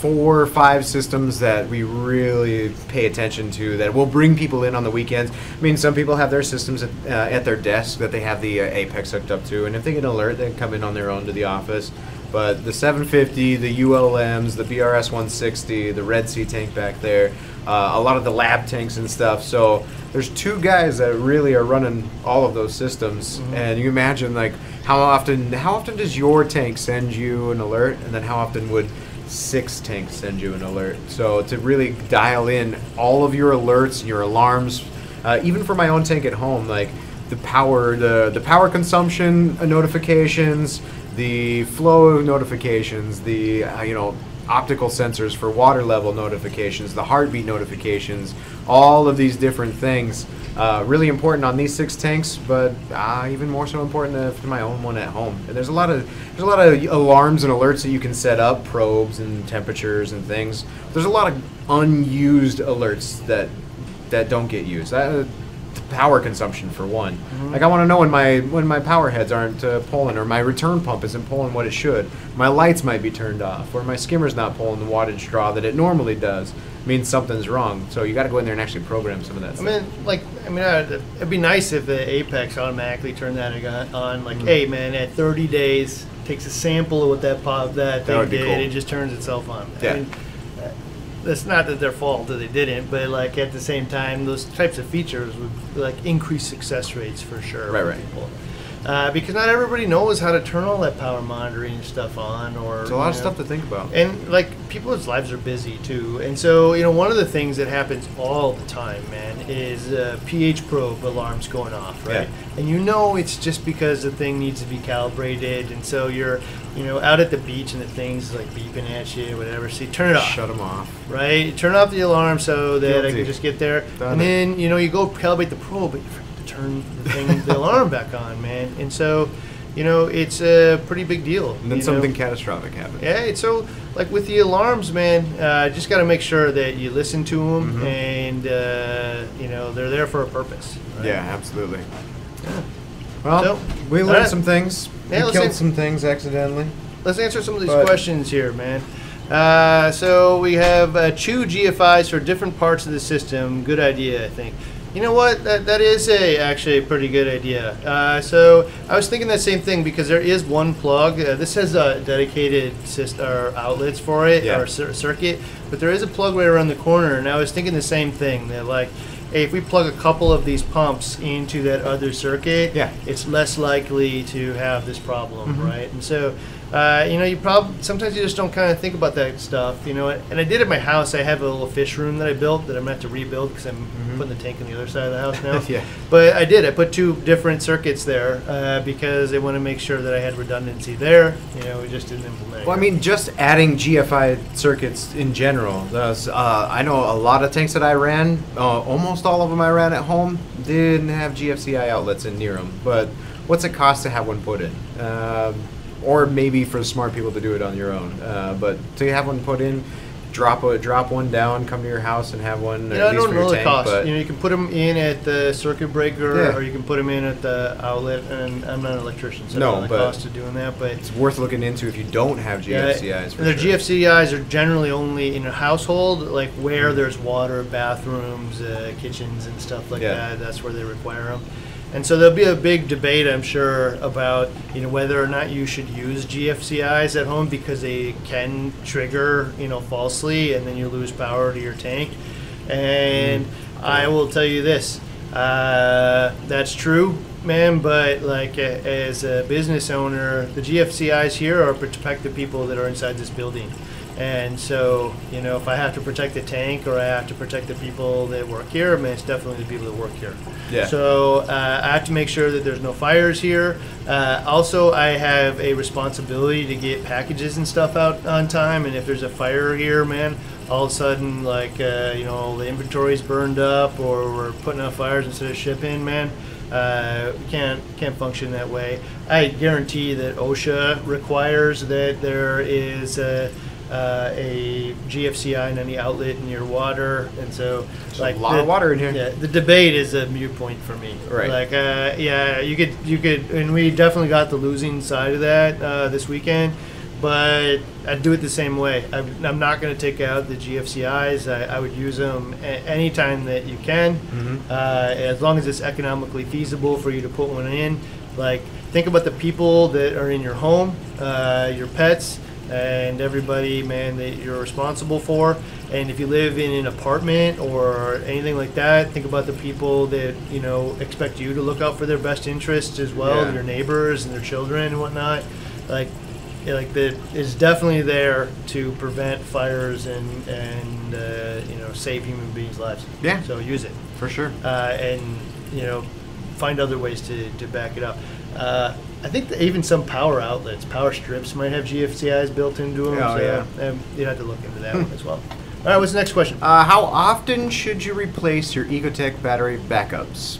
four or five systems that we really pay attention to that will bring people in on the weekends. I mean, some people have their systems at, uh, at their desk that they have the uh, Apex hooked up to, and if they get an alert, they can come in on their own to the office. But the 750, the ULMs, the BRS 160, the Red Sea tank back there, uh, a lot of the lab tanks and stuff. So there's two guys that really are running all of those systems, and you imagine like how often how often does your tank send you an alert, and then how often would six tanks send you an alert? So to really dial in all of your alerts and your alarms, uh, even for my own tank at home, like the power the the power consumption notifications the flow notifications, the uh, you know optical sensors for water level notifications, the heartbeat notifications, all of these different things. Uh, really important on these six tanks, but uh, even more so important to, my own one at home. And there's a lot of there's a lot of alarms and alerts that you can set up, probes and temperatures and things. There's a lot of unused alerts that that don't get used. Uh, power consumption for one. Mm-hmm. Like I want to know when my when my power heads aren't uh, pulling, or my return pump isn't pulling what it should. My lights might be turned off, or my skimmer's not pulling the wattage draw that it normally does. Means something's wrong. So you got to go in there and actually program some of that. I stuff. mean, like, I mean, uh, it'd be nice if the Apex automatically turned that on. Like, Mhm. hey, man, at 30 days, takes a sample of what that pop that thing would did, cool. it just turns itself on. Yeah. I mean, uh, that's not that their fault that they didn't, but like at the same time, those types of features would like increase success rates for sure. Right, for right. People. Uh, because not everybody knows how to turn all that power monitoring stuff on, or It's a lot of know, stuff to think about. and like people's lives are busy too, and so you know one of the things that happens all the time, man, is uh, pH probe alarms going off, right? Yeah. And you know it's just because the thing needs to be calibrated, and so you're, you know, out at the beach and the thing's like beeping at you, whatever. So you turn it off, Shut them off. right? You turn off the alarm so that I can just get there, Done and it. then you know you go calibrate the probe, but you forget to turn the thing, the alarm back on, man, and so. You know, it's a pretty big deal. And then you know? something catastrophic happens. Yeah, it's so like with the alarms, man. Uh, just got to make sure that you listen to them, Mhm. and uh, you know they're there for a purpose. right? Yeah, absolutely. Yeah. Well, So, we learned alright. some things. Yeah, we killed say- some things accidentally. Let's answer some of these But- questions here, man. Uh, so we have uh, chew GFIs for different parts of the system. Good idea, I think. You know what? That, that is a actually a pretty good idea. Uh, so I was thinking that same thing because there is one plug. Uh, this has a dedicated system or outlets for it Yeah. or cir- circuit, but there is a plug right around the corner. And I was thinking the same thing. That like, hey, if we plug a couple of these pumps into that other circuit, Yeah. it's less likely to have this problem, Mhm. right? And so, uh, you know, you probably sometimes you just don't kind of think about that stuff, you know. And I did at my house. I have a little fish room that I built that I'm gonna have to rebuild because I'm Mhm. putting the tank on the other side of the house now. Yeah. But I did. I put two different circuits there uh, because I want to make sure that I had redundancy there. You know, we just didn't implement. it. Well, I mean, just adding GFI circuits in general. Does, uh, I know a lot of tanks that I ran, uh, almost all of them I ran at home, didn't have GFCI outlets in near them. But what's it cost to have one put in? Um, or maybe for smart people to do it on your own. Uh, but to have one put in, drop a drop one down, come to your house and have one. At I least don't for know the tank, cost. You know, you can put them in at the circuit breaker, Yeah. or you can put them in at the outlet. And I'm not an electrician, so I No, don't know the cost of doing that. But it's worth looking into if you don't have GFCIs. Yeah, their sure. GFCIs are generally only in a household, like where Mm. there's water, bathrooms, uh, kitchens, and stuff like Yeah. that. That's where they require them. And so there'll be a big debate, I'm sure, about you know whether or not you should use GFCIs at home because they can trigger you know falsely, and then you lose power to your tank. And Mm. I will tell you this: uh, that's true, man. But like a, as a business owner, the GFCIs here are to protect the people that are inside this building. And so, you know, if I have to protect the tank or I have to protect the people that work here, I mean, it's definitely the people that work here. Yeah. So uh, I have to make sure that there's no fires here. Uh, also, I have a responsibility to get packages and stuff out on time. And if there's a fire here, man, all of a sudden, like uh, you know, the inventory's burned up, or we're putting out fires instead of shipping, man. Uh, we can't can't function that way. I guarantee that OSHA requires that there is a, uh, a GFCI in any outlet in your water, and so There's a lot of water in here. Yeah, the debate is a mute point for me. Right. Like, uh, yeah, you could you could, and we definitely got the losing side of that uh, this weekend. But I'd do it the same way. I'm, I'm not going to take out the GFCIs. I, I would use them a- anytime that you can, Mhm. uh, as long as it's economically feasible for you to put one in. Like, think about the people that are in your home, uh, your pets, and everybody, man, that you're responsible for. And if you live in an apartment or anything like that, think about the people that you know expect you to look out for their best interests as well, Yeah. your neighbors and their children and whatnot. Like, like that is definitely there to prevent fires and and uh, you know save human beings' lives. Yeah. So use it for sure. uh, and you know find other ways to, to back it up. Uh, I think that even some power outlets, power strips might have GFCIs built into them. Oh, so yeah. um, you'd have to look into that one as well. All right, what's the next question? Uh, how often should you replace your Ecotech battery backups?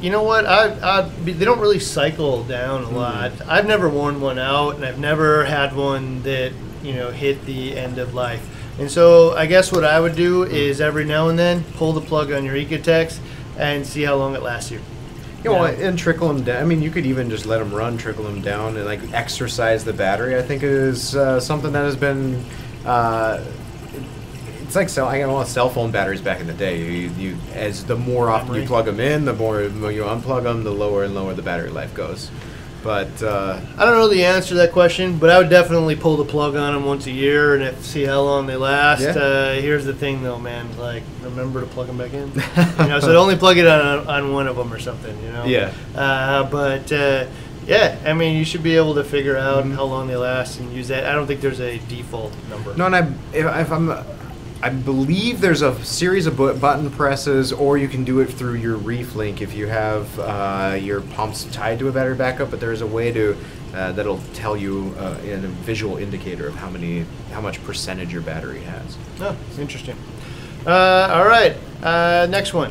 You know what? I, I they don't really cycle down a lot. I've never worn one out, and I've never had one that you know hit the end of life. And so I guess what I would do is every now and then pull the plug on your Ecotechs and see how long it lasts you. You know, and trickle them down. I mean, you could even just let them run, trickle them down, and like exercise the battery. I think is uh, something that has been. Uh, it's like cell. I know cell phone batteries back in the day. You, you as the more often you plug them in, the more more you unplug them, the lower and lower the battery life goes. But uh, I don't know the answer to that question, but I would definitely pull the plug on them once a year and if, see how long they last. Yeah. Uh, here's the thing, though, man. Like, remember to plug them back in. you know, so only plug it on on one of them or something. You know. Yeah. Uh, but uh, yeah, I mean, you should be able to figure out Mhm. how long they last and use that. I don't think there's a default number. No, and I, if, if I'm, I believe there's a series of button presses, or you can do it through your Reef Link if you have uh, your pumps tied to a battery backup. But there's a way to uh, that'll tell you uh, in a visual indicator of how many, how much percentage your battery has. Oh, interesting. Uh, all right, uh, next one.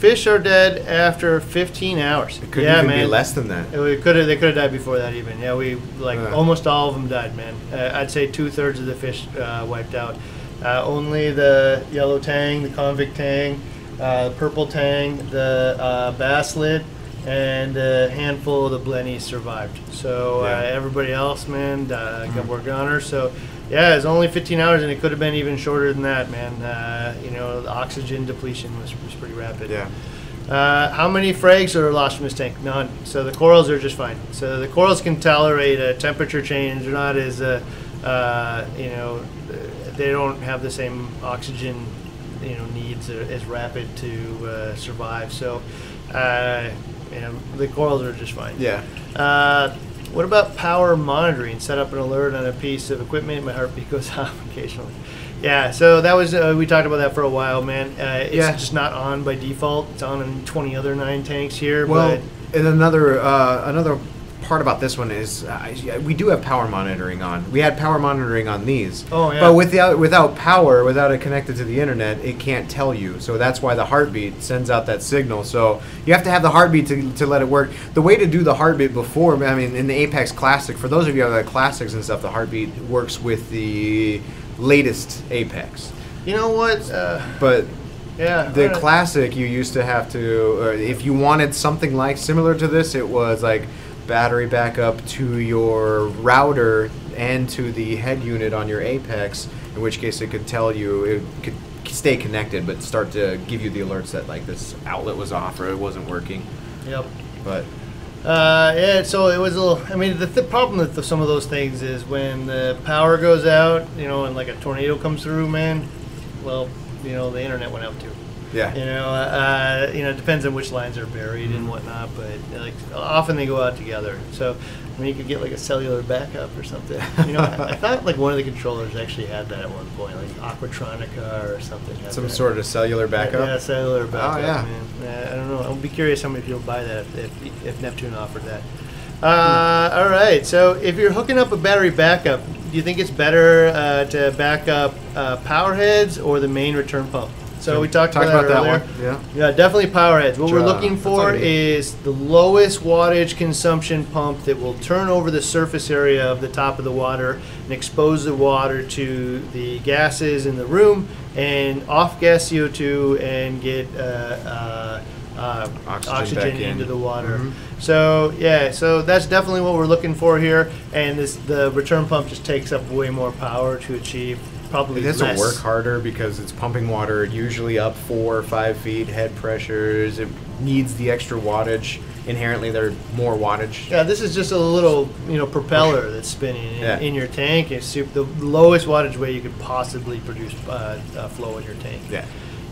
Fish are dead after 15 hours. It could yeah, even man. be less than that. It could have. They could have died before that even. Yeah, we like almost all of them died, man. Uh, I'd say two thirds of the fish uh, wiped out. Uh, only the yellow tang, the convict tang, uh, the purple tang, the uh, basslet, and a handful of the blennies survived. So uh, Yeah. everybody else, man, uh, got work honors. So yeah, it's only 15 hours, and it could have been even shorter than that, man. Uh, you know, the oxygen depletion was, was pretty rapid. Yeah. Uh, how many frags are lost from this tank? None. So the corals are just fine. So the corals can tolerate a temperature change. They're not as, uh, uh, you know, they don't have the same oxygen, you know, needs as rapid to uh, survive. So, uh, you know, the corals are just fine. Yeah. Uh, what about power monitoring? Set up an alert on a piece of equipment. My heartbeat goes off occasionally. Yeah, so that was uh, we talked about that for a while, man. Uh, it's Yeah. just not on by default. It's on in 20 other nine tanks here, Well, but and another uh, another part about this one is uh, we do have power monitoring on. We had power monitoring on these. Oh, yeah. But without without power, without it connected to the internet, it can't tell you. So that's why the heartbeat sends out that signal. So you have to have the heartbeat to, to let it work. The way to do the heartbeat before, I mean, in the Apex Classic, for those of you who have the classics and stuff, the heartbeat works with the latest Apex. you know what? Uh, But yeah, the uh, classic you used to have to if you wanted something like similar to this it was like battery backup to your router and to the head unit on your apex in which case it could tell you it could stay connected but start to give you the alerts that like this outlet was off or it wasn't working Yep. but Uh, yeah, so it was a little. I mean, the th- problem with the, some of those things is when the power goes out, you know, and like a tornado comes through, man. Well, you know, the internet went out too. Yeah You know, uh, you know, it depends on which lines are buried and whatnot, but like often they go out together. So, I mean, you could get like a cellular backup or something. You know, I, I thought like one of the controllers actually had that at one point, like Aquatronica or something. some that. sort of cellular backup Yeah, cellular backup. Oh yeah. man. Uh, I don't know. I'll be curious how many people buy that if, if, if Neptune offered that. Uh, all right. So if you're hooking up a battery backup, do you think it's better uh, to back up uh, power heads or the main return pump? So we talked, Talked about, about that, that earlier. one, yeah. Yeah, definitely power heads. What we're Uh, looking for all you need. is the lowest wattage consumption pump that will turn over the surface area of the top of the water and expose the water to the gases in the room and off gas CO2 and get uh, uh, uh, Oxygen oxygen, back in. into the water. Mhm. So yeah, so that's definitely what we're looking for here. And this the return pump just takes up way more power to achieve probably It has less. to work harder because it's pumping water usually up four or five feet, head pressures. It needs the extra wattage. Inherently, they're more wattage. Yeah, this is just a little, you know, propeller that's spinning in, Yeah. in your tank. It's super, the lowest wattage way you could possibly produce uh, uh, flow in your tank. Yeah.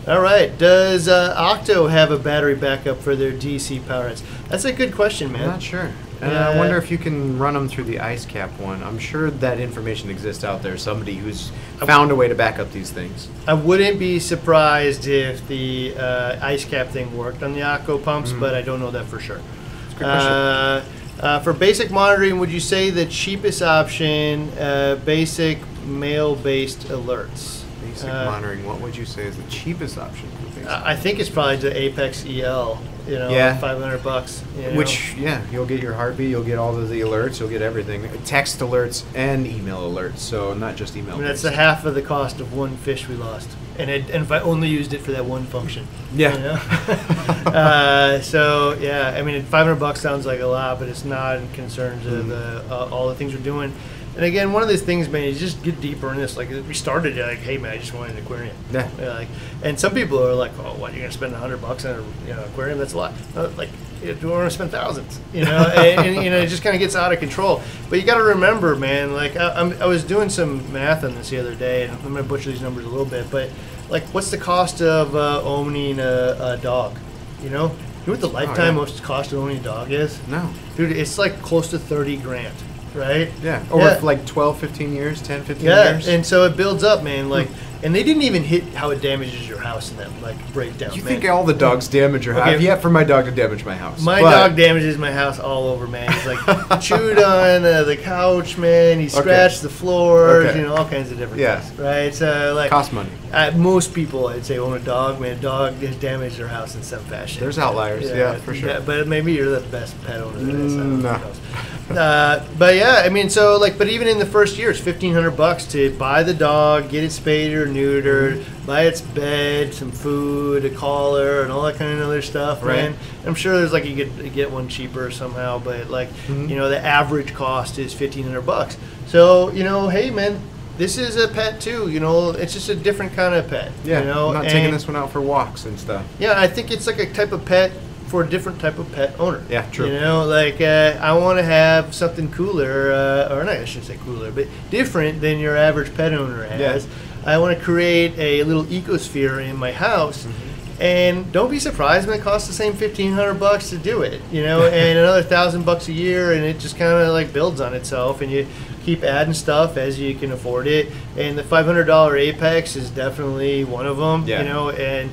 All right. Does uh, Octo have a battery backup for their DC power heads? That's a good question, man. I'm not sure. And Uh, I wonder if you can run them through the ice cap one. I'm sure that information exists out there. Somebody who's found a way to back up these things. I wouldn't be surprised if the uh, ice cap thing worked on the Octo pumps, Mhm. but I don't know that for sure. a good question. Uh, Uh, for basic monitoring, would you say the cheapest option, uh, basic mail-based alerts? Basic Uh, monitoring. What would you say is the cheapest option for I think it's probably the Apex EL. You know, Yeah. five hundred bucks. you know. Which, yeah, you'll get your heartbeat, you'll get all of the alerts, you'll get everything. Text alerts and email alerts, so not just email. I mean, that's the half of the cost of one fish we lost, and it, and if I only used it for that one function. Yeah. You know? uh, so yeah, I mean, five hundred bucks sounds like a lot, but it's not in concerns of Mhm. the, uh, all the things we're doing. And again, one of these things, man, you just get deeper in this. Like we started like, hey man, I just wanted an aquarium. Yeah. like, and some people are like, oh, what? You're gonna spend hundred bucks on a you know, aquarium? That's a lot. No, like, you don't want to spend thousands, you know? and, and, you know, it just kind of gets out of control. But you got to remember, man. Like, I, I'm, I was doing some math on this the other day, and I'm gonna butcher these numbers a little bit, but like, what's the cost of uh, owning a, a dog? You know, you know what the lifetime yeah. most cost of owning a dog is? No. Dude, it's like close to 30 grand, right? Yeah. Or Yeah. like 12, 15 years, 10, 15 Yeah, years. and so it builds up, man. Like, and they didn't even hit how it damages your house in that like breakdown. you man. think all the dogs damage your house? Okay. I've yet for my dog to damage my house. My but- dog damages my house all over, man. He's like chewed on uh, the couch, man. He scratched the floors, Okay. you know, all kinds of different Yeah. things, right? So like, Cost money. uh, most people, I'd say, own a dog. Man, a dog has damaged their house in some fashion. There's outliers, yeah, for sure. but maybe you're the best pet owner there is. I don't Mm, know. no. Uh, but yeah, I mean, so like, but even in the first year, it's fifteen hundred bucks to buy the dog, get it spayed or neutered, Mm-hmm. buy its bed, some food, a collar, and all that kind of other stuff. Right. I'm sure there's like you could get one cheaper somehow, but like, Mhm. you know, the average cost is fifteen hundred bucks. So you know, hey man, this is a pet too. You know, it's just a different kind of pet. Yeah. you know, I'm not taking this one out for walks and stuff. yeah, I think it's like a type of pet for a different type of pet owner. Yeah, true. You know, like uh, I want to have something cooler, uh, or not, I shouldn't say cooler, but different than your average pet owner has. I want to create a little ecosphere in my house. Mm-hmm. And don't be surprised when it costs the same fifteen hundred bucks to do it, you know, and another thousand bucks a year, and it just kind of like builds on itself, and you keep adding stuff as you can afford it. And the five hundred dollar Apex is definitely one of them, Yeah. you know, and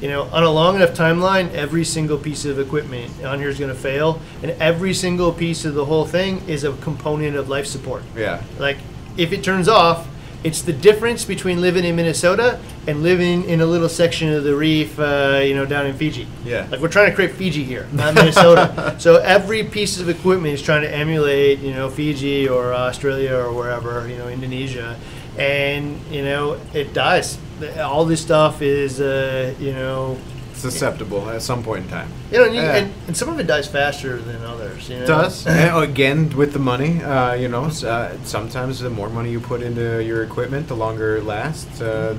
you know, on a long enough timeline, every single piece of equipment on here is going to fail, and every single piece of the whole thing is a component of life support. Yeah. Like, if it turns off, it's the difference between living in Minnesota and living in a little section of the reef, uh, you know, down in Fiji. Yeah. Like, we're trying to create Fiji here, not Minnesota. so every piece of equipment is trying to emulate, you know, Fiji or Australia or wherever, you know, Indonesia, and you know, it dies. All this stuff is, uh, you know, Susceptible at some point in time. you know, and, you, Yeah. and, and some of it dies faster than others. You know? It does. And again, with the money, uh, you know, uh, sometimes the more money you put into your equipment, the longer it lasts. Uh,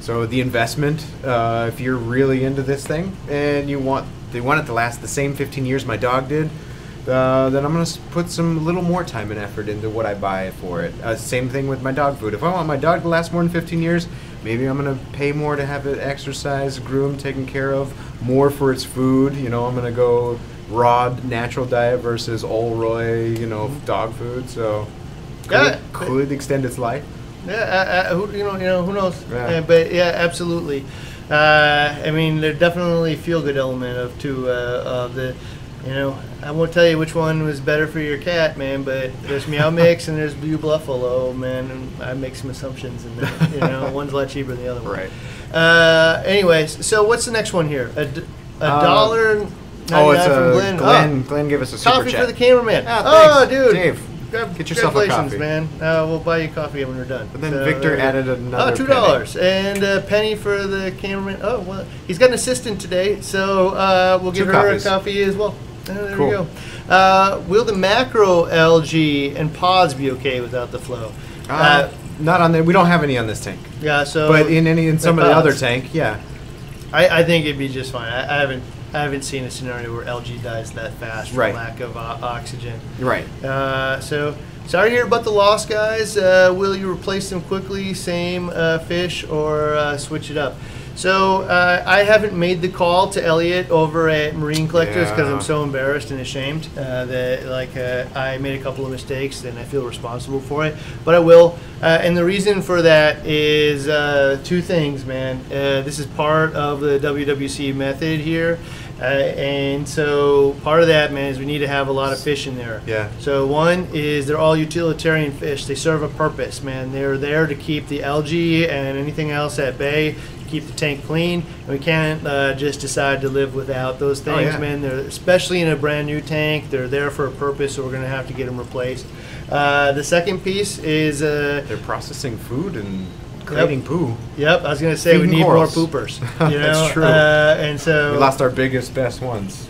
so the investment, uh, if you're really into this thing and you want they want it to last the same 15 years my dog did, uh, then I'm gonna put some little more time and effort into what I buy for it. Uh, same thing with my dog food. If I want my dog to last more than 15 years, maybe I'm gonna pay more to have it exercised, groomed, taken care of, more for its food. You know, I'm gonna go raw natural diet versus Ol' Roy, you know, dog food. So could, Yeah. could extend its life. Yeah, uh, uh, who, you know, you know, who knows? Yeah. Uh, but yeah, absolutely. Uh, I mean, there definitely feel good element of to uh, of the, you know, I won't tell you which one was better for your cat, man. But there's Meow Mix and there's Blue Buffalo, man. And I make some assumptions in there. You know, one's a lot cheaper than the other one. Right. Uh, anyways, so what's the next one here? A, d- a Uh, dollar. Oh, it's from a Glenn. Glenn. Oh. Glenn gave us a super Coffee chat. for the cameraman. Ah, oh, dude. Dave, Gra- get yourself a coffee. man. Uh, we'll buy you coffee when we're done. And then So, Victor uh, added another Oh, two dollars and a penny for the cameraman. Oh, well, he's got an assistant today, so uh, we'll give Two her coffees. a coffee as well. Uh, there Cool. we go. Uh, will the macroalgae and pods be okay without the flow? Uh, not on there. We don't have any on this tank. yeah. So, But in any in some of the other tank, yeah. I, I think it'd be just fine. I, I haven't I haven't seen a scenario where algae dies that fast from Right. lack of uh, oxygen. Right. Uh, so sorry to hear about the loss, guys. Uh, will you replace them quickly? Same uh, fish or uh, switch it up? So uh, I haven't made the call to Elliot over at Marine Collectors because Yeah. I'm so embarrassed and ashamed uh, that like uh, I made a couple of mistakes and I feel responsible for it. But I will, uh, and the reason for that is uh, two things, man. Uh, this is part of the WWC method here. Uh, and so part of that, man, is we need to have a lot of fish in there. Yeah. So one is they're all utilitarian fish. They serve a purpose, man. They're there to keep the algae and anything else at bay, keep the tank clean. And we can't uh, just decide to live without those Oh, things, yeah. man. They're especially in a brand new tank. They're there for a purpose, so we're gonna have to get them replaced. Uh, the second piece is, uh, They're processing food and creating poo. yep, I was gonna say we need corals. more poopers. You know? That's true. Uh, and so We lost our biggest, best ones.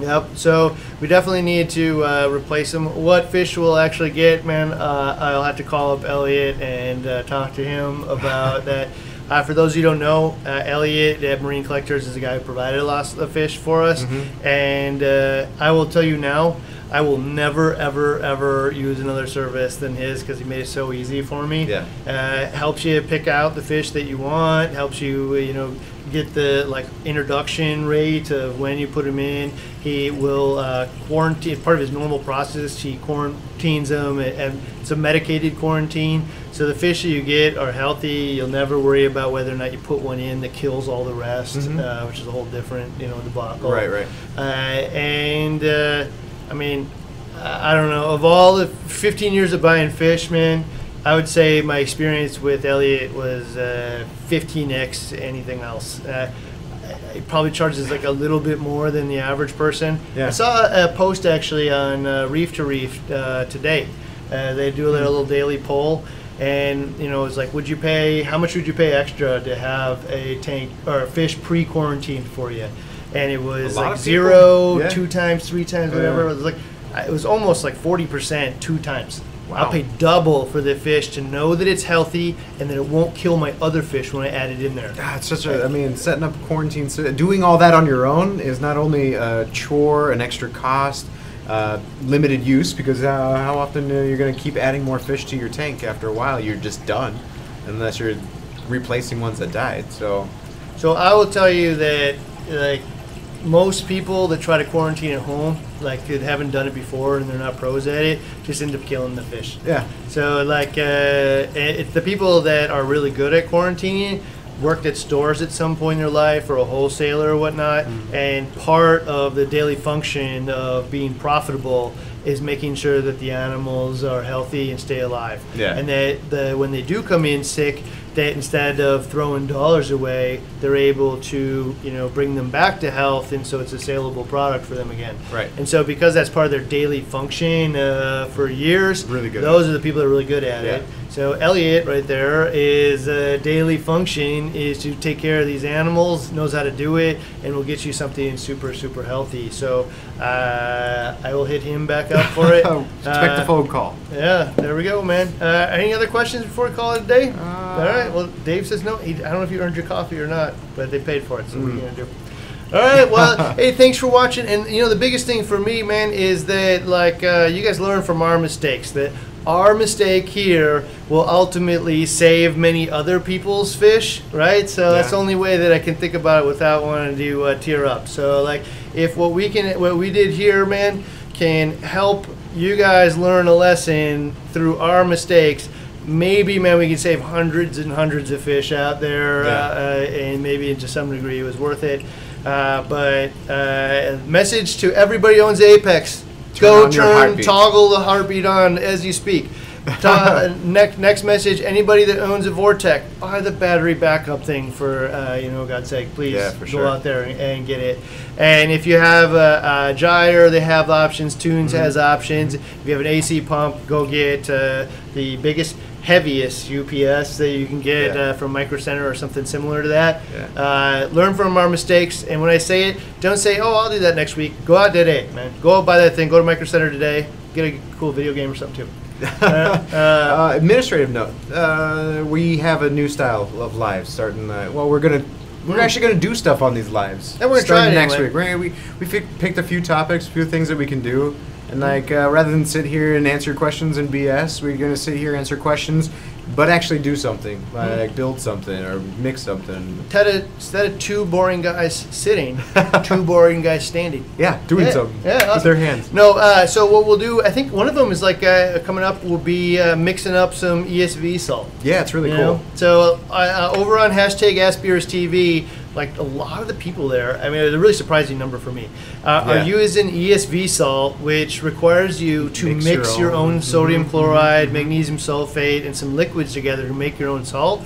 Yep. So we definitely need to uh, replace them. What fish we'll actually get, man, uh, I'll have to call up Elliot and uh, talk to him about that. Uh, for those of you who don't know, uh, Elliot at Marine Collectors is the guy who provided lots of fish for us. And uh, I will tell you now, I will never, ever, ever use another service than his because he made it so easy for me. Yeah. Uh, helps you pick out the fish that you want. Helps you, you know, get the like introduction rate of when you put them in. He will uh, quarantine. Part of his normal process, he quarantines them, and it's a medicated quarantine. So the fish that you get are healthy. You'll never worry about whether or not you put one in that kills all the rest, Mhm. uh, which is a whole different, you know, debacle. Right, right. Uh, and uh, I mean, I don't know. Of all the 15 years of buying fish, man, I would say my experience with Elliot was uh, 15x anything else. Uh, he probably charges like a little bit more than the average person. Yeah. I saw a post actually on uh, Reef2Reef uh, today. Uh, they do their little daily poll, and you know, it's like, would you pay? How much would you pay extra to have a tank or a fish pre-quarantined for you? And it was like zero, Yeah. two times, three times, whatever. yeah. It was like it was almost like forty percent two times. I'll pay double for the fish to know that it's healthy and that it won't kill my other fish when I add it in there. God, it's such a. I mean, setting up quarantine, doing all that on your own is not only a chore, an extra cost, uh, limited use because uh, how often uh, you're going to keep adding more fish to your tank? After a while, you're just done, unless you're replacing ones that died. So, So I will tell you that like most people that try to quarantine at home, like that haven't done it before and they're not pros at it, just end up killing the fish. yeah, So like uh, it's the people that are really good at quarantining worked at stores at some point in their life or a wholesaler or whatnot Mm-hmm. and part of the daily function of being profitable is making sure that the animals are healthy and stay alive Yeah. and that the when they do come in sick that instead of throwing dollars away they're able to you know bring them back to health and so it's a saleable product for them again Right. and so because that's part of their daily function uh, for years Really good those are the people that are really good at it Yeah. So Elliot right there is a daily function is to take care of these animals knows how to do it and will get you something super super healthy so uh, I will hit him back up for it expect Uh, a phone call. yeah, there we go, man. Uh, any other questions before we call it a day? Uh, All right. Well, Dave says no. He, I don't know if you earned your coffee or not, but they paid for it. So what are Mm. you gonna do? All right. Well, hey, thanks for watching. And you know, the biggest thing for me, man, is that like uh, you guys learn from our mistakes. That our mistake here will ultimately save many other people's fish, right? So that's the only way that I can think about it without wanting to uh, tear up. So like, if what we can, what we did here, man, can help you guys learn a lesson through our mistakes. Maybe, man, we can save hundreds and hundreds of fish out there, Yeah. uh, uh, and maybe to some degree it was worth it. Uh, but uh, message to everybody who owns Apex: go turn, toggle the heartbeat on as you speak. Ta- next, next message: anybody that owns a VorTech, buy the battery backup thing for uh, you know, God's sake, please Yeah, go sure. out there and, and get it. And if you have a, a Gyre, they have options. Tunze Mm-hmm. has options. If you have an AC pump, go get uh, the biggest, heaviest UPS that you can get Yeah. uh, from Micro Center or something similar to that. Yeah. Uh, learn from our mistakes. And when I say it, don't say, "Oh, I'll do that next week." Go out today, man. Go out buy that thing. Go to Micro Center today. Get a cool video game or something too. Uh, uh, Uh, administrative note: uh, We have a new style of lives starting. Uh, well, we're gonna. We're Hmm. actually going to do stuff on these lives. Yeah, we're gonna try it next anyway. week. We're we we picked a few topics, a few things that we can do, and like uh, rather than sit here and answer questions and BS, we're going to sit here answer questions, but actually do something, like build something or mix something. Instead of, instead of two boring guys sitting, two boring guys standing. Yeah, doing Yeah, something yeah, with their hands. No, uh, so what we'll do, I think one of them is like uh, coming up will be uh, mixing up some ESV salt. Yeah, it's really cool. know? So uh, uh, over on hashtag AskBRS TV, like a lot of the people there, I mean, it's a really surprising number for me, uh, Yeah. are using ESV salt, which requires you to Mix mix, your your, own. own, sodium Mhm, chloride, magnesium sulfate, and some liquids together to make your own salt.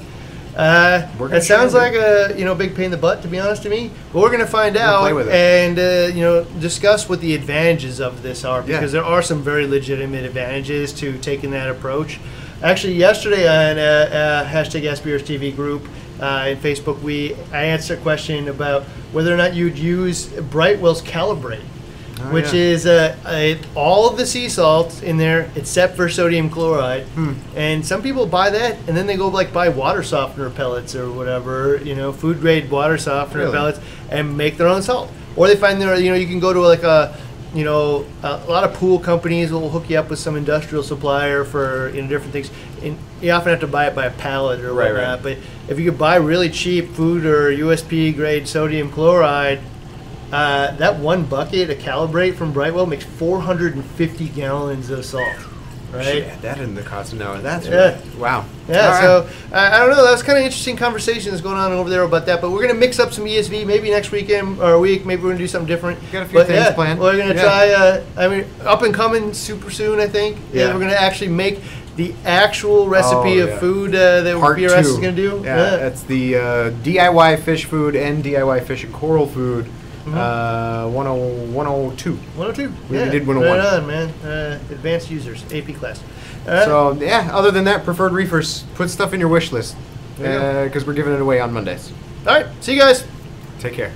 Uh, that sounds like a you know big pain in the butt to be honest to me, but we're gonna find gonna out play with it. and uh, you know discuss what the advantages of this are Yeah. because there are some very legitimate advantages to taking that approach. Actually, yesterday on uh, uh, hashtag AskBRS TV group uh, in Facebook, we I answered a question about whether or not you'd use Brightwell's Calibrate, Oh, which yeah. is uh, uh, all of the sea salts in there except for sodium chloride. Hmm. And some people buy that, and then they go like buy water softener pellets or whatever, you know, food grade water softener Really? pellets, and make their own salt. Or they find their, you know, you can go to like a, you know, a, lot of pool companies will hook you up with some industrial supplier for you know different things. And you often have to buy it by a pallet or Right, whatnot. right. But if you could buy really cheap food or USP grade sodium chloride. Uh, that one bucket, a calibrate from Brightwell, makes 450 gallons of salt, right? Should add that in the cost now. That's Yeah. really, wow. Yeah, All right. so uh, I don't know. That was kind of interesting conversations going on over there about that. But we're gonna mix up some ESV maybe next weekend or a week. Maybe we're gonna do something different. Got a few But, things yeah, planned. We're gonna Yeah. try. Uh, I mean, up and coming super soon. I think. Yeah. Yeah. we're gonna actually make the actual recipe Oh, of food uh, that Part BRS is gonna do. Yeah, it's the uh, DIY fish food and DIY fish and coral food. Mhm. Uh, 10 102. 102. We yeah. did 101. Right on, man. Uh, advanced users, AP class. Right. So yeah, other than that, preferred reefers. Put stuff in your wish list There you go. because we're giving it away on Mondays. All right. See you guys. Take care.